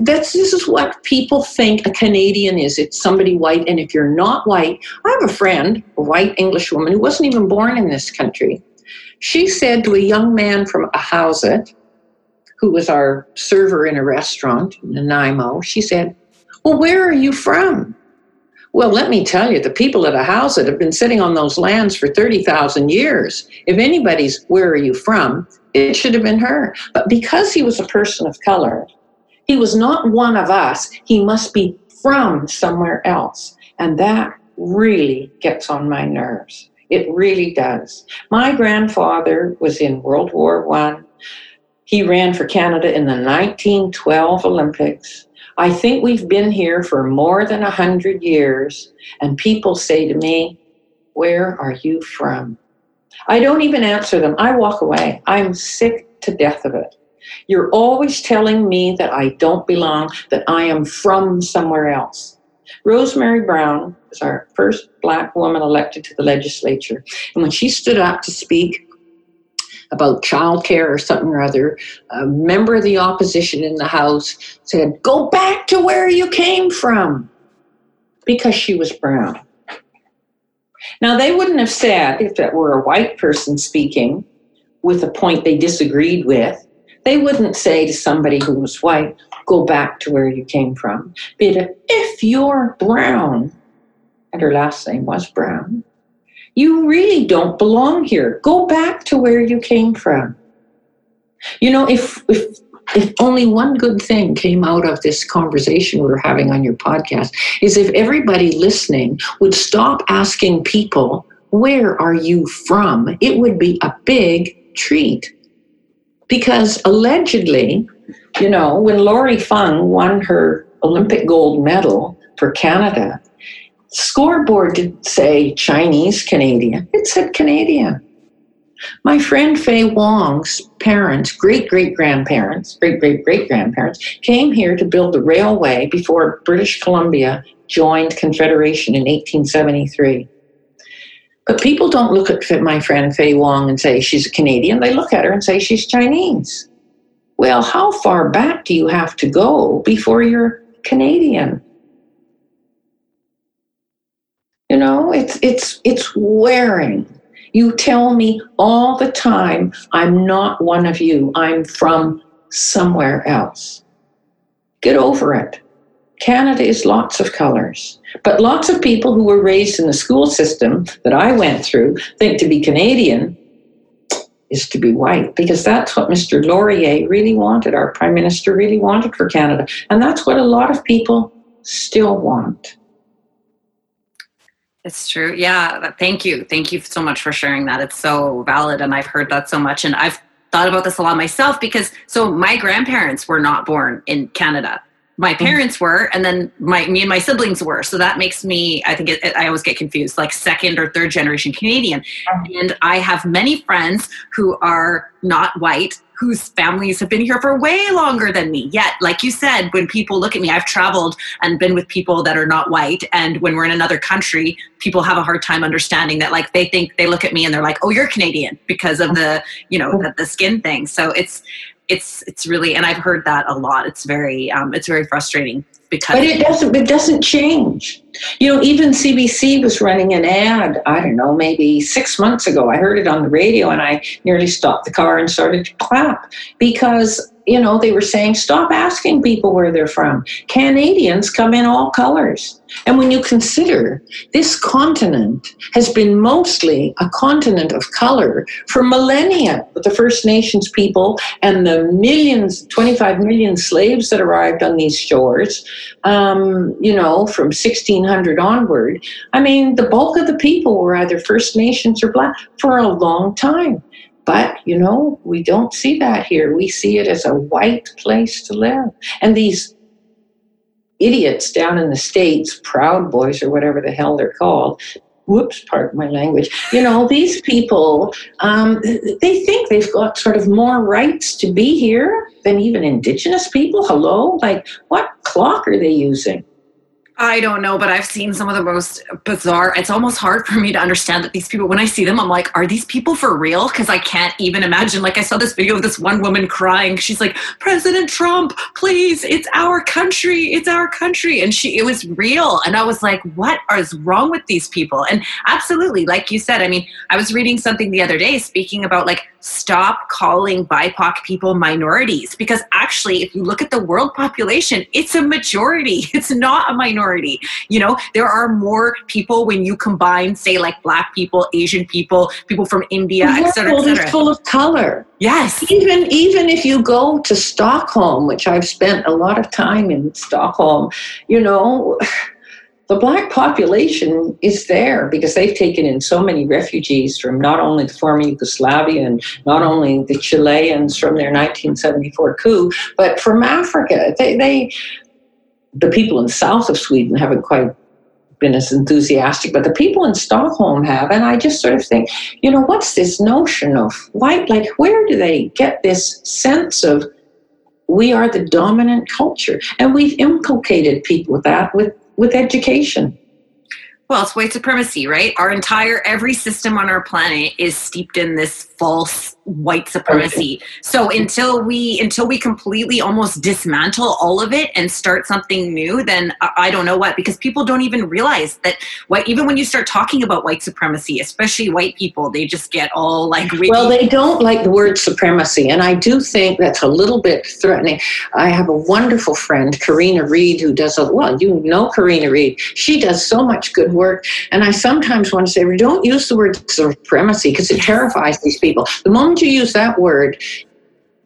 that's this is what people think a Canadian is. It's somebody white, and if you're not white, I have a friend, a white English woman who wasn't even born in this country. She said to a young man from Ahousaht, who was our server in a restaurant in Nanaimo, she said, "Well, where are you from?" Well, let me tell you, the people at Ahousaht have been sitting on those lands for 30,000 years. If anybody's, where are you from? It should have been her. But because he was a person of color, he was not one of us. He must be from somewhere else. And that really gets on my nerves. It really does. My grandfather was in World War One. He ran for Canada in the 1912 Olympics. I think we've been here for more than a hundred years, and people say to me, Where are you from? I don't even answer them. I walk away. I'm sick to death of it. You're always telling me that I don't belong, that I am from somewhere else. Rosemary Brown was our first black woman elected to the legislature. And when she stood up to speak about childcare or something or other, a member of the opposition in the House said, Go back to where you came from, because she was brown. Now, they wouldn't have said, if it were a white person speaking with a point they disagreed with, they wouldn't say to somebody who was white, go back to where you came from. But if you're brown, and her last name was Brown, you really don't belong here. Go back to where you came from. You know, if, if if only one good thing came out of this conversation we're having on your podcast is if everybody listening would stop asking people, Where are you from? It would be a big treat because allegedly, you know, when Lori Fung won her Olympic gold medal for Canada, scoreboard didn't say Chinese Canadian, it said Canadian. My friend Faye Wong's parents, great great grandparents, great great great grandparents, came here to build the railway before British Columbia joined Confederation in 1873. But people don't look at my friend Faye Wong and say she's a Canadian. They look at her and say she's Chinese. Well, how far back do you have to go before you're Canadian? You know, it's it's it's wearing. You tell me all the time, I'm not one of you. I'm from somewhere else. Get over it. Canada is lots of colors. But lots of people who were raised in the school system that I went through think to be Canadian is to be white because that's what Mr. Laurier really wanted, our Prime Minister really wanted for Canada. And that's what a lot of people still want. It's true. Yeah. Thank you. Thank you so much for sharing that. It's so valid. And I've heard that so much. And I've thought about this a lot myself because so my grandparents were not born in Canada my mm-hmm. parents were and then my me and my siblings were. So that makes me i think it, it, i always get confused like second or third generation canadian. Mm-hmm. and i have many friends who are not white whose families have been here for way longer than me. Yet like you said when people look at me i've traveled and been with people that are not white. And when we're in another country people have a hard time understanding that like they think they look at me and they're like oh you're canadian because of the you know the, the skin thing. So it's it's it's really and I've heard that a lot. It's very um, it's very frustrating because but it doesn't it doesn't change. You know, even CBC was running an ad. I don't know, maybe six months ago. I heard it on the radio, and I nearly stopped the car and started to clap because you know, they were saying, stop asking people where they're from. Canadians come in all colors. And when you consider this continent has been mostly a continent of color for millennia with the First Nations people and the millions, 25 million slaves that arrived on these shores, um, you know, from 1600 onward. I mean, the bulk of the people were either First Nations or Black for a long time. But, you know, we don't see that here. We see it as a white place to live. And these idiots down in the States, Proud Boys or whatever the hell they're called, whoops, pardon my language, you know, these people, um, they think they've got sort of more rights to be here than even indigenous people. Hello? Like, what clock are they using? I don't know, but I've seen some of the most bizarre. It's almost hard for me to understand that these people, when I see them, I'm like, are these people for real? Because I can't even imagine. Like, I saw this video of this one woman crying. She's like, President Trump, please, it's our country, it's our country. And she, it was real. And I was like, what is wrong with these people? And absolutely, like you said, I mean, I was reading something the other day speaking about like, stop calling BIPOC people minorities because actually, if you look at the world population, it's a majority. It's not a minority. You know, there are more people when you combine, say, like Black people, Asian people, people from India, etc., etc. full of color. Yes. Even even if you go to Stockholm, which I've spent a lot of time in Stockholm, you know the black population is there because they've taken in so many refugees from not only the former Yugoslavia and not only the Chileans from their 1974 coup, but from Africa. They, they the people in the south of Sweden haven't quite been as enthusiastic, but the people in Stockholm have. And I just sort of think, you know, what's this notion of white? Like, where do they get this sense of we are the dominant culture? And we've inculcated people with that with with education. Well, it's white supremacy, right? Our entire every system on our planet is steeped in this false white supremacy. So until we until we completely almost dismantle all of it and start something new, then I don't know what because people don't even realize that what even when you start talking about white supremacy, especially white people, they just get all like Well, they don't like the word supremacy and I do think that's a little bit threatening. I have a wonderful friend, Karina Reed, who does a well, you know Karina Reed. She does so much good work and I sometimes want to say don't use the word supremacy because it terrifies these people. The moment you use that word,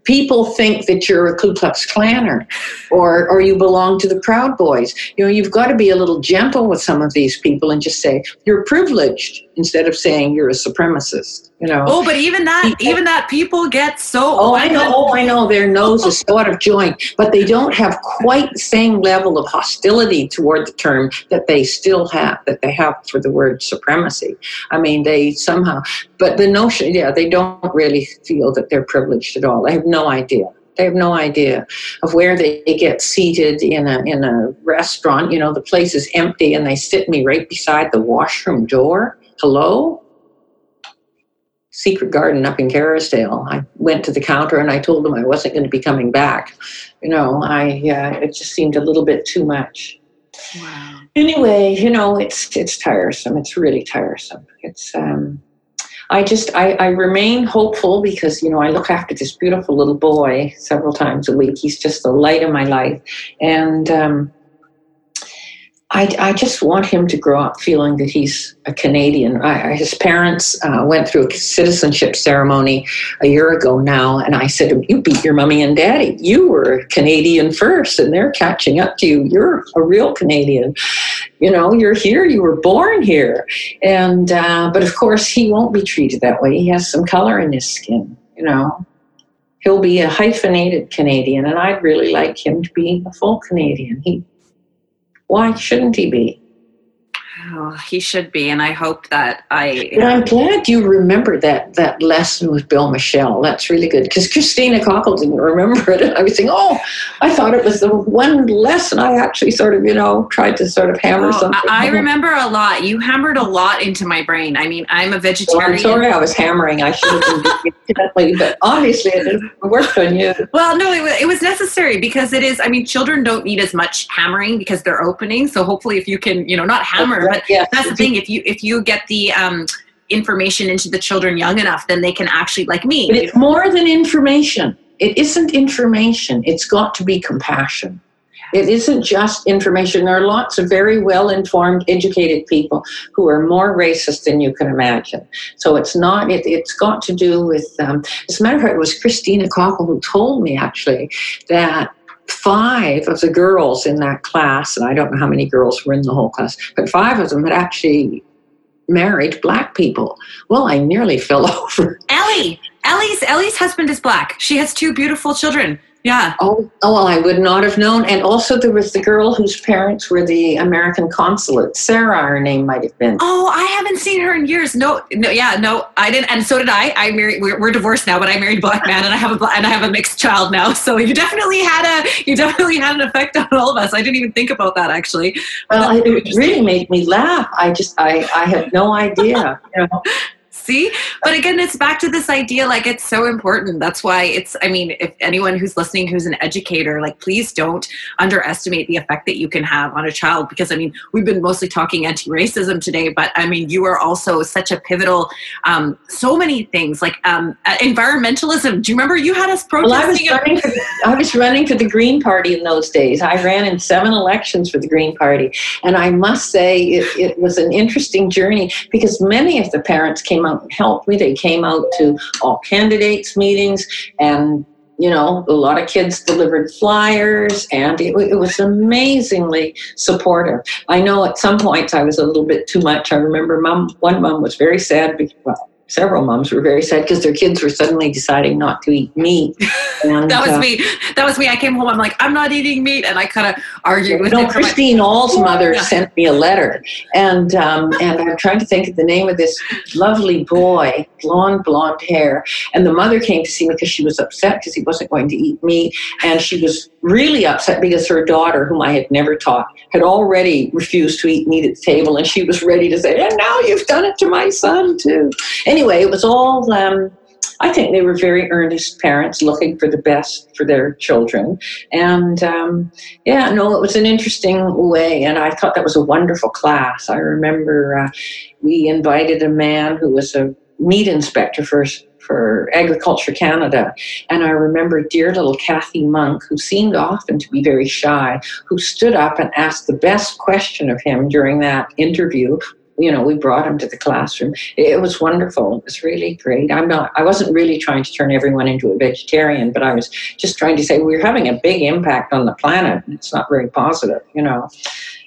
people think that you're a Ku Klux Klaner or, or you belong to the Proud Boys. You know, you've got to be a little gentle with some of these people and just say, you're privileged instead of saying you're a supremacist. You know. Oh, but even that, even that, people get so. Oh, I know. Oh, I know. Their nose is so out of joint, but they don't have quite the same level of hostility toward the term that they still have, that they have for the word supremacy. I mean, they somehow, but the notion, yeah, they don't really feel that they're privileged at all. They have no idea. They have no idea of where they get seated in a in a restaurant. You know, the place is empty, and they sit me right beside the washroom door. Hello, Secret Garden up in Kerrisdale. I went to the counter and I told them I wasn't going to be coming back. You know, I uh, it just seemed a little bit too much. Wow. Anyway, you know, it's it's tiresome. It's really tiresome. It's um, I just I, I remain hopeful because you know I look after this beautiful little boy several times a week. He's just the light of my life, and um, I, I, just want him to grow up feeling that he's a Canadian. I, his parents uh, went through a citizenship ceremony a year ago now, and I said, You beat your mommy and daddy. You were Canadian first, and they're catching up to you. You're a real Canadian. You know, you're here, you were born here. And, uh, but of course, he won't be treated that way. He has some color in his skin, you know. He'll be a hyphenated Canadian, and I'd really like him to be a full Canadian. He why shouldn't he be? Oh, he should be, and I hope that I. But I'm glad you remember that that lesson with Bill Michelle. That's really good because Christina Cockle didn't remember it. And I was saying, oh, I thought it was the one lesson I actually sort of, you know, tried to sort of hammer oh, something. I, I remember a lot. You hammered a lot into my brain. I mean, I'm a vegetarian. Well, I'm sorry, I was hammering. I should have been gently, but obviously it didn't work on you. Well, no, it it was necessary because it is. I mean, children don't need as much hammering because they're opening. So hopefully, if you can, you know, not hammer, but yes. that's the thing. If you if you get the um, information into the children young enough, then they can actually like me. But it's more than information. It isn't information. It's got to be compassion. It isn't just information. There are lots of very well informed, educated people who are more racist than you can imagine. So it's not, it, has got to do with, um, as a matter of fact, it was Christina Cockle who told me actually that five of the girls in that class, and I don't know how many girls were in the whole class, but five of them had actually married black people. Well, I nearly fell over. Ellie, Ellie's Ellie's husband is black. She has two beautiful children. Yeah. Oh, oh, well, I would not have known. And also, there was the girl whose parents were the American consulate. Sarah, her name might have been. Oh, I haven't seen her in years. No, no, yeah, no, I didn't. And so did I. I married. We're, we're divorced now, but I married a black man, and I have a and I have a mixed child now. So you definitely had a you definitely had an effect on all of us. I didn't even think about that actually. Well, it really made me laugh. I just I I had no idea. You know? See? But again, it's back to this idea like it's so important. That's why it's, I mean, if anyone who's listening who's an educator, like please don't underestimate the effect that you can have on a child because I mean, we've been mostly talking anti racism today, but I mean, you are also such a pivotal, um, so many things like um, uh, environmentalism. Do you remember you had us protesting? Well, I, was running for the, I was running for the Green Party in those days. I ran in seven elections for the Green Party. And I must say, it, it was an interesting journey because many of the parents came out helped me. They came out to all candidates meetings and you know, a lot of kids delivered flyers, and it, it, was amazingly supportive. I know at some points I was a little bit too much. I remember mom, one mom was very sad because, well, several moms were very sad because their kids were suddenly deciding not to eat meat. And, that was uh, me. That was me. I came home. I'm like, I'm not eating meat, and I kind of argued with. No, Christine All's mother yeah. sent me a letter, and um, and I'm trying to think of the name of this lovely boy, blonde, blonde hair, and the mother came to see me because she was upset because he wasn't going to eat meat, and she was really upset because her daughter, whom I had never taught, had already refused to eat meat at the table, and she was ready to say, "And now you've done it to my son too." Anyway, it was all. Um, I think they were very earnest parents looking for the best for their children. And um, yeah, no, it was an interesting way. And I thought that was a wonderful class. I remember uh, we invited a man who was a meat inspector for for Agriculture Canada. And I remember dear little Kathy Monk, who seemed often to be very shy, who stood up and asked the best question of him during that interview, you know, we brought him to the classroom. It was wonderful. It was really great. I'm not, I wasn't really trying to turn everyone into a vegetarian, but I was just trying to say we're having a big impact on the planet. It's not very positive, you know.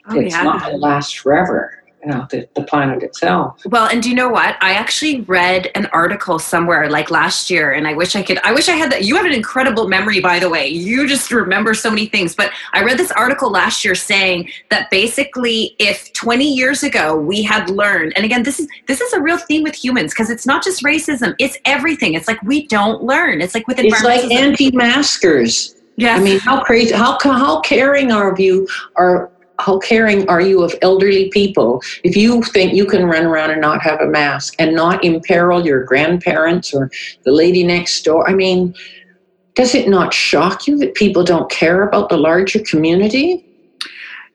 Oh, it's yeah. not going to last forever. You know the, the planet itself. Well and do you know what? I actually read an article somewhere like last year and i wish i could i wish i had that you have an incredible memory by the way. You just remember so many things. But i read this article last year saying that basically if 20 years ago we had learned and again this is this is a real theme with humans because it's not just racism it's everything. It's like we don't learn. It's like with it's like anti-maskers. Yeah i mean how crazy how how caring are you are how caring are you of elderly people if you think you can run around and not have a mask and not imperil your grandparents or the lady next door? I mean, does it not shock you that people don't care about the larger community?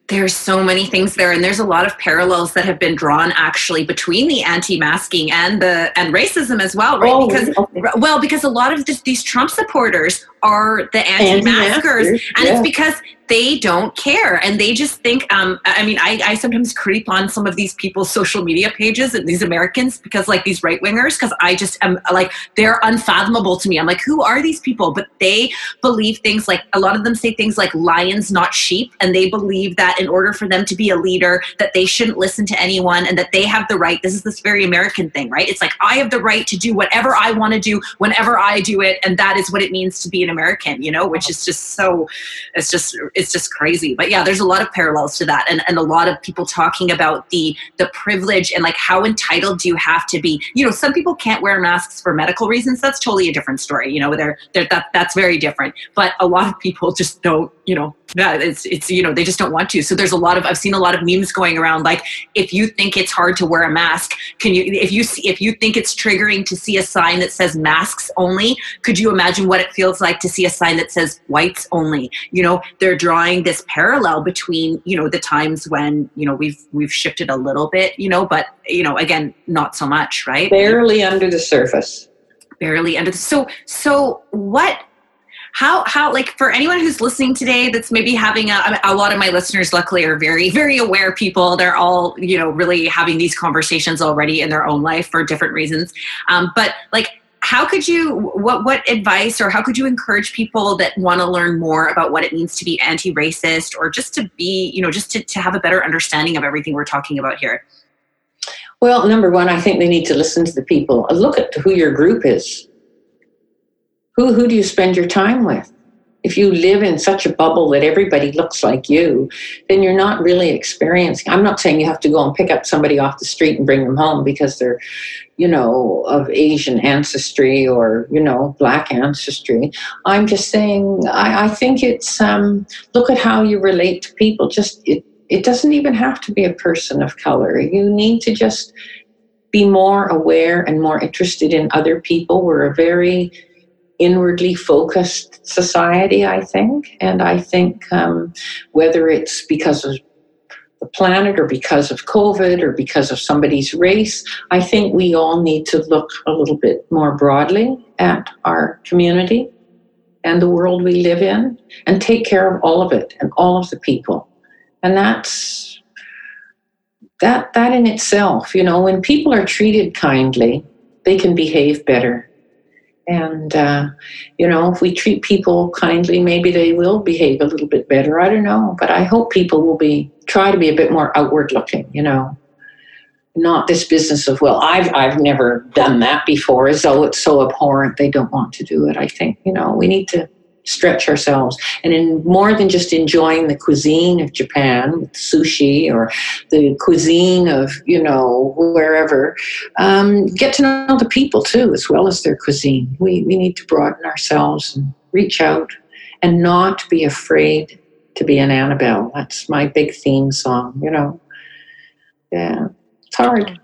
there's so many things there and there's a lot of parallels that have been drawn actually between the anti-masking and the and racism as well right oh, because okay. well because a lot of this, these trump supporters are the anti-maskers, anti-maskers and yeah. it's because they don't care. And they just think um, i mean I, I sometimes creep on some of these people's social media pages and these americans because like these right wingers because i just am like they're unfathomable to me. I'm like who are these people? But they believe things like a lot of them say things like lions not sheep. And they believe that in order for them to be a leader that they shouldn't listen to anyone and that they have the right. This is this very american thing right? It's like i have the right to do whatever i want to do whenever i do it. And that is what it means to be an american you know which is just so it's just it's just crazy. But yeah, there's a lot of parallels to that, and, and a lot of people talking about the the privilege and like how entitled do you have to be. You know, some people can't wear masks for medical reasons. That's totally a different story. You know, they're, they're that that's very different. But a lot of people just don't. You know, that it's it's you know they just don't want to. So there's a lot of I've seen a lot of memes going around like if you think it's hard to wear a mask, can you if you see, if you think it's triggering to see a sign that says masks only, could you imagine what it feels like to see a sign that says whites only? You know, they're drawing this parallel between you know the times when you know we've we've shifted a little bit, you know, but you know again not so much, right? Barely under the surface. Barely under the so so what how how like for anyone who's listening today that's maybe having a, a lot of my listeners luckily are very very aware people they're all you know really having these conversations already in their own life for different reasons um, but like how could you what what advice or how could you encourage people that want to learn more about what it means to be anti-racist or just to be you know just to, to have a better understanding of everything we're talking about here? Well number one i think they need to listen to the people. Look at who your group is. Who, who do you spend your time with? If you live in such a bubble that everybody looks like you, then you're not really experiencing. I'm not saying you have to go and pick up somebody off the street and bring them home because they're, you know, of Asian ancestry or, you know, black ancestry. I'm just saying, I, I think it's, um, look at how you relate to people. Just, it, it doesn't even have to be a person of color. You need to just be more aware and more interested in other people. We're a very inwardly focused society, I think. And I think um, whether it's because of the planet or because of COVID or because of somebody's race, I think we all need to look a little bit more broadly at our community and the world we live in and take care of all of it and all of the people. And that's that that in itself, you know, when people are treated kindly, they can behave better and, uh, you know, if we treat people kindly, maybe they will behave a little bit better. I don't know. But I hope people will be, try to be a bit more outward looking, you know. Not this business of, well, I've, I've never done that before, as though it's so abhorrent they don't want to do it. I think, you know, we need to stretch ourselves. And in more than just enjoying the cuisine of Japan, with sushi, or the cuisine of, you know, wherever, um, get to know the people too, as well as their cuisine. We, we need to broaden ourselves and reach out and not be afraid to be an Annabelle. That's my big theme song, you know. Yeah, it's hard.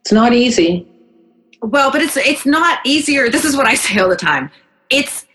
It's not easy. Well, but it's it's not easier. This is what I say all the time. It's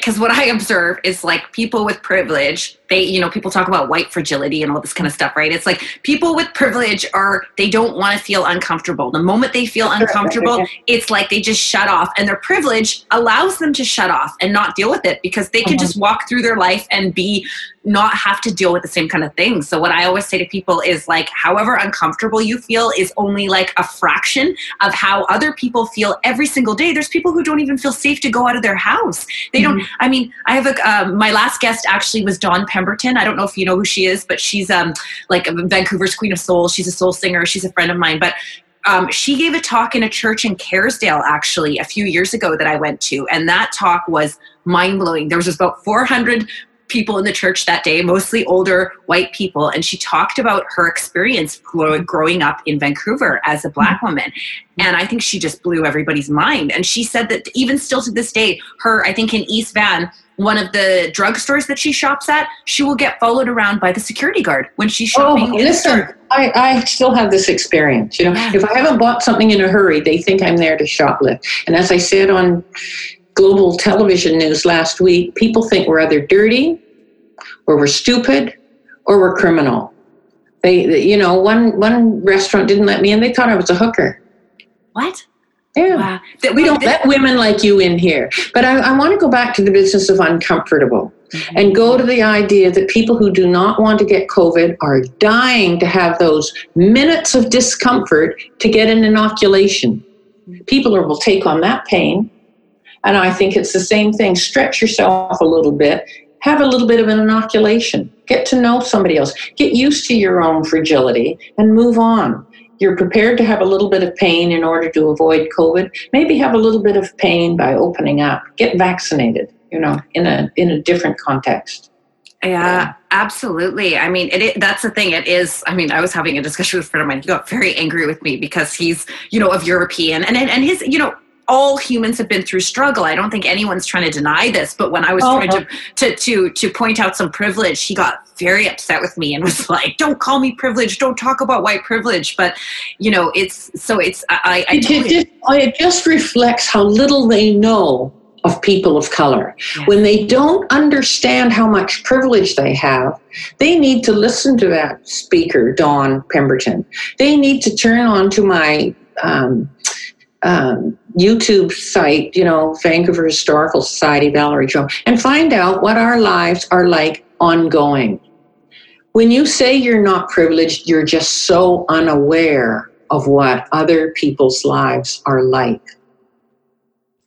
because what I observe is like people with privilege, they, you know, people talk about white fragility and all this kind of stuff, right? It's like people with privilege are, they don't want to feel uncomfortable. The moment they feel uncomfortable, it's like they just shut off. And their privilege allows them to shut off and not deal with it because they can mm-hmm. just walk through their life and be not have to deal with the same kind of things. So what I always say to people is like however uncomfortable you feel is only like a fraction of how other people feel every single day. There's people who don't even feel safe to go out of their house. They mm-hmm. don't I mean, I have a uh, my last guest actually was Dawn Pemberton Pemberton. I don't know if you know who she is, but she's um like Vancouver's Queen of Soul. She's a soul singer. She's a friend of mine. But um, she gave a talk in a church in Kerrisdale actually a few years ago that I went to, and that talk was mind blowing. There was about 400 people in the church that day, mostly older white people, and she talked about her experience growing up in Vancouver as a black mm-hmm. woman. And I think she just blew everybody's mind. And she said that even still to this day, her, I think in East Van, one of the drugstores that she shops at, she will get followed around by the security guard when she's shopping. Oh, listen, I, I still have this experience. You know, yeah. if I haven't bought something in a hurry, they think I'm there to shoplift. And as I said on global television news last week, people think we're either dirty, or we're stupid, or we're criminal. They, you know, one one restaurant didn't let me in. They thought I was a hooker. What? Yeah. Wow. That we don't let women like you in here. But I, I want to go back to the business of uncomfortable mm-hmm. and go to the idea that people who do not want to get COVID are dying to have those minutes of discomfort to get an inoculation. Mm-hmm. People are, will take on that pain and I think it's the same thing. Stretch yourself a little bit, have a little bit of an inoculation, get to know somebody else, get used to your own fragility, and move on. You're prepared to have a little bit of pain in order to avoid COVID. Maybe have a little bit of pain by opening up. Get vaccinated, you know, in a in a different context. Yeah, absolutely. I mean, it, it, that's the thing. It is. I mean, I was having a discussion with a friend of mine. He got very angry with me because he's, you know, of European, and and his, you know, all humans have been through struggle. I don't think anyone's trying to deny this, but when I was oh, trying to, to to to point out some privilege, he got very upset with me and was like, "Don't call me privileged. Don't talk about white privilege." But you know, it's so it's I. I it, totally just, it just reflects how little they know of people of color. Yeah. When they don't understand how much privilege they have, they need to listen to that speaker, Dawn Pemberton. They need to turn on to my um, um, YouTube site, you know, Vancouver Historical Society, Valerie Jerome, and find out what our lives are like ongoing. When you say you're not privileged, you're just so unaware of what other people's lives are like.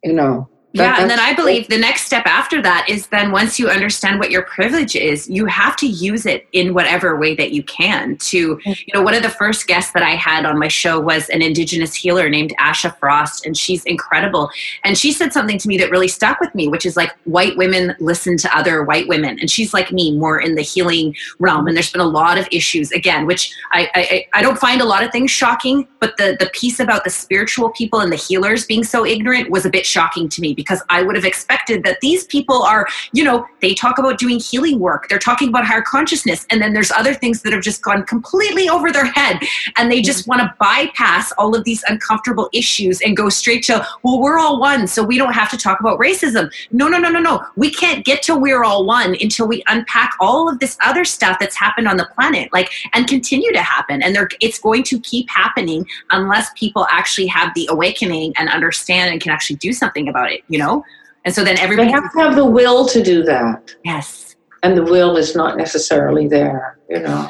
You know, yeah, and then I believe the next step after that is then once you understand what your privilege is, you have to use it in whatever way that you can. To, mm-hmm. you know, one of the first guests that I had on my show was an Indigenous healer named Asha Frost, and she's incredible. And she said something to me that really stuck with me, which is like white women listen to other white women. And she's like me, more in the healing realm. And there's been a lot of issues, again, which I, I, I don't find a lot of things shocking, but the, the piece about the spiritual people and the healers being so ignorant was a bit shocking to me because I would have expected that these people are, you know, they talk about doing healing work, they're talking about higher consciousness, and then there's other things that have just gone completely over their head and they just mm-hmm. want to bypass all of these uncomfortable issues and go straight to, well, we're all one, so we don't have to talk about racism. No, no, no, no, no. We can't get to we're all one until we unpack all of this other stuff that's happened on the planet, like, and continue to happen. And it's going to keep happening unless people actually have the awakening and understand and can actually do something about it, you know? And so then everybody. They have to have the will to do that. Yes. And the will is not necessarily there, you know.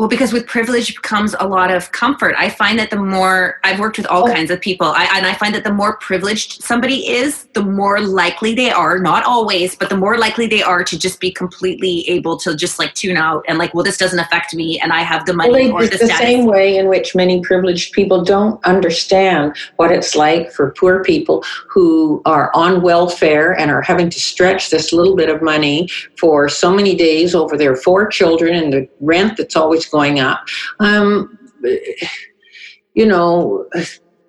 Well, because with privilege comes a lot of comfort. I find that the more I've worked with all oh. kinds of people, I, and I find that the more privileged somebody is, the more likely they are, not always, but the more likely they are to just be completely able to just like tune out and like, well, this doesn't affect me, and I have the money well, or the, the same way in which many privileged people don't understand what it's like for poor people who are on welfare and are having to stretch this little bit of money for so many days over their four children and the rent that's always going up. Um, you know,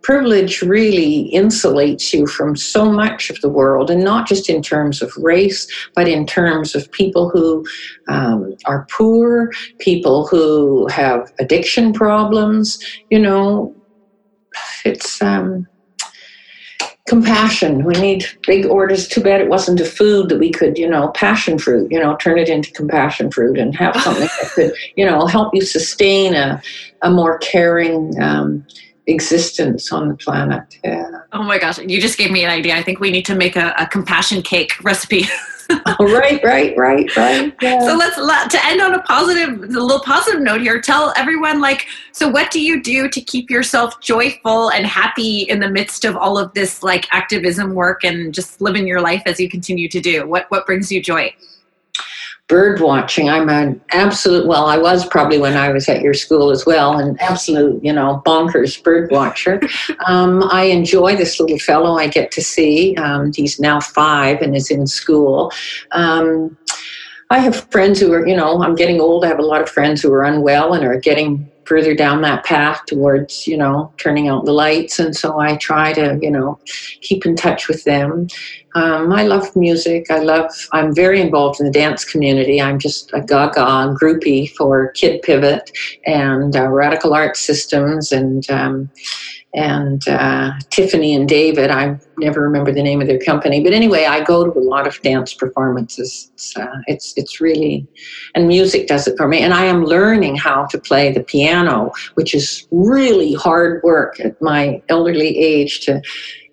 privilege really insulates you from so much of the world, and not just in terms of race, but in terms of people who um, are poor, people who have addiction problems. You know, it's. Um, compassion. We need big orders. Too bad it wasn't a food that we could, you know, passion fruit, you know, turn it into compassion fruit and have something that could, you know, help you sustain a, a more caring um, existence on the planet. Yeah. Oh my gosh, you just gave me an idea. I think we need to make a, a compassion cake recipe. oh, right, right, right, right. Yeah. So let's to end on a positive, a little positive note here. Tell everyone, like, so what do you do to keep yourself joyful and happy in the midst of all of this, like, activism work and just living your life as you continue to do? What what brings you joy? Bird watching. I'm an absolute, well, I was probably when I was at your school as well, an absolute, you know, bonkers bird watcher. Um, I enjoy this little fellow I get to see. Um, he's now five and is in school. Um, I have friends who are, you know, I'm getting old. I have a lot of friends who are unwell and are getting further down that path towards, you know, turning out the lights. And so I try to, you know, keep in touch with them. Um, I love music. I love, I'm very involved in the dance community. I'm just a gaga groupie for Kidd Pivot and uh, Radical Art Systems and, um, and uh, Tiffany and David. I never remember the name of their company, but anyway, I go to a lot of dance performances. It's uh, it's, it's really, and music does it for me. And I am learning how to play the piano, which is really hard work at my elderly age to.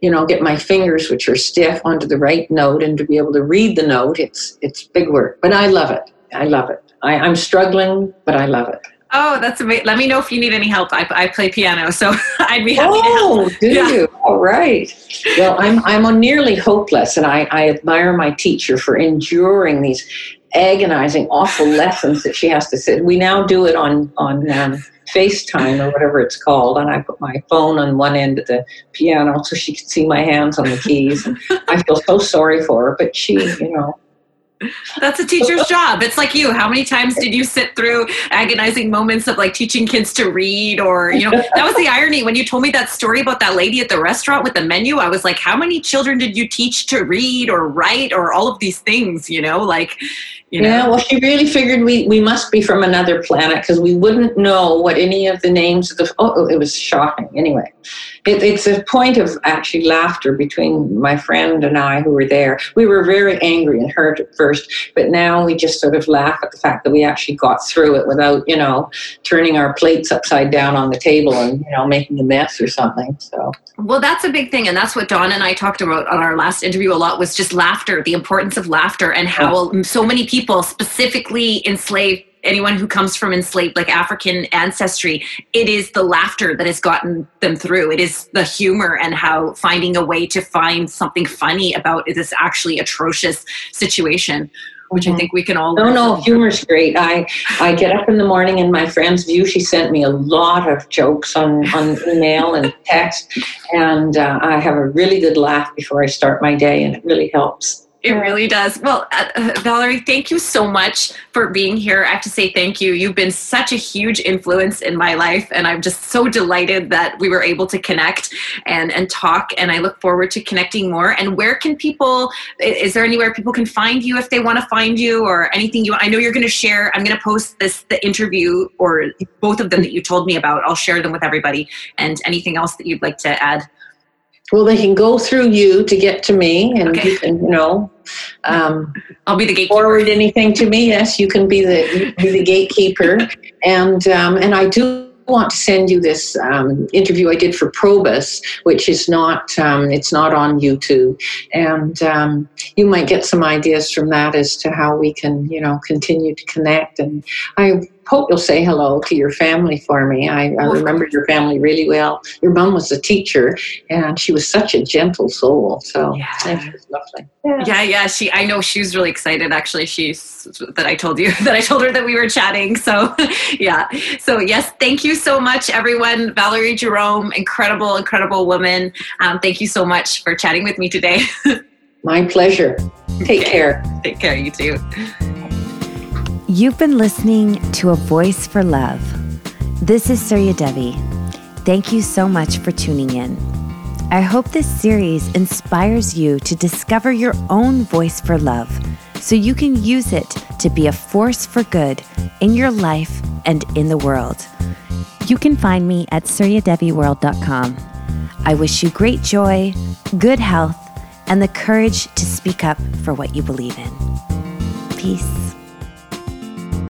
You know, get my fingers, which are stiff, onto the right note, and to be able to read the note. It's it's big work, but I love it. I love it. I, I'm struggling, but I love it. Oh, that's amazing. Let me know if you need any help. I, I play piano, so I'd be happy oh, do yeah. you? All right. Well, I'm, I'm nearly hopeless, and I, I admire my teacher for enduring these agonizing, awful lessons that she has to sit. We now do it on, on um, FaceTime or whatever it's called, and I put my phone on one end of the piano so she can see my hands on the keys. And I feel so sorry for her, but she, you know, that's a teacher's job. It's like you. How many times did you sit through agonizing moments of like teaching kids to read or, you know, that was the irony when you told me that story about that lady at the restaurant with the menu. I was like, how many children did you teach to read or write or all of these things, you know? Like, you know? Yeah, well, she really figured we, we must be from another planet because we wouldn't know what any of the names of the. Oh, oh, it was shocking. Anyway, it, it's a point of actually laughter between my friend and I who were there. We were very angry and hurt at first, but now we just sort of laugh at the fact that we actually got through it without, you know, turning our plates upside down on the table and, you know, making a mess or something. So. Well, that's a big thing. And that's what Dawn and I talked about on our last interview a lot was just laughter, the importance of laughter and how oh. so many people, specifically enslaved anyone who comes from enslaved like african ancestry it is the laughter that has gotten them through it is the humor and how finding a way to find something funny about this actually atrocious situation which mm-hmm. I think we can all. No, no, humor's great. I I get up in the morning and my friend's view. She sent me a lot of jokes on on email and text, and uh, I have a really good laugh before I start my day, and it really helps. It really does. Well, uh, uh, Valerie, thank you so much for being here. I have to say thank you. You've been such a huge influence in my life, and I'm just so delighted that we were able to connect and, and talk. And I look forward to connecting more. And where can people, is there anywhere people can find you if they want to find you or anything you I know you're going to share. I'm going to post this, the interview or both of them that you told me about. I'll share them with everybody. And anything else that you'd like to add? Well, they can go through you to get to me, and okay. you can, you know, um, I'll be the gatekeeper. Forward anything to me? Yes, you can be the be the gatekeeper, and um, and I do want to send you this um, interview I did for Probus, which is not um, it's not on YouTube, and um, you might get some ideas from that as to how we can you know continue to connect. And I hope you'll say hello to your family for me. I, I remember your family really well. Your mom was a teacher, and she was such a gentle soul. So yeah, yeah lovely. Yeah. yeah, yeah. She, I know she was really excited. Actually, she's that I told you that I told her that we were chatting. So yeah. So yes, thank you so much, everyone. Valerie Jerome, incredible, incredible woman. Um, thank you so much for chatting with me today. My pleasure. Take okay. care. Take care, you too. You've been listening to A Voice for Love. This is Surya Devi. Thank you so much for tuning in. I hope this series inspires you to discover your own voice for love so you can use it to be a force for good in your life and in the world. You can find me at suryadeviworld.com. I wish you great joy, good health, and the courage to speak up for what you believe in. Peace.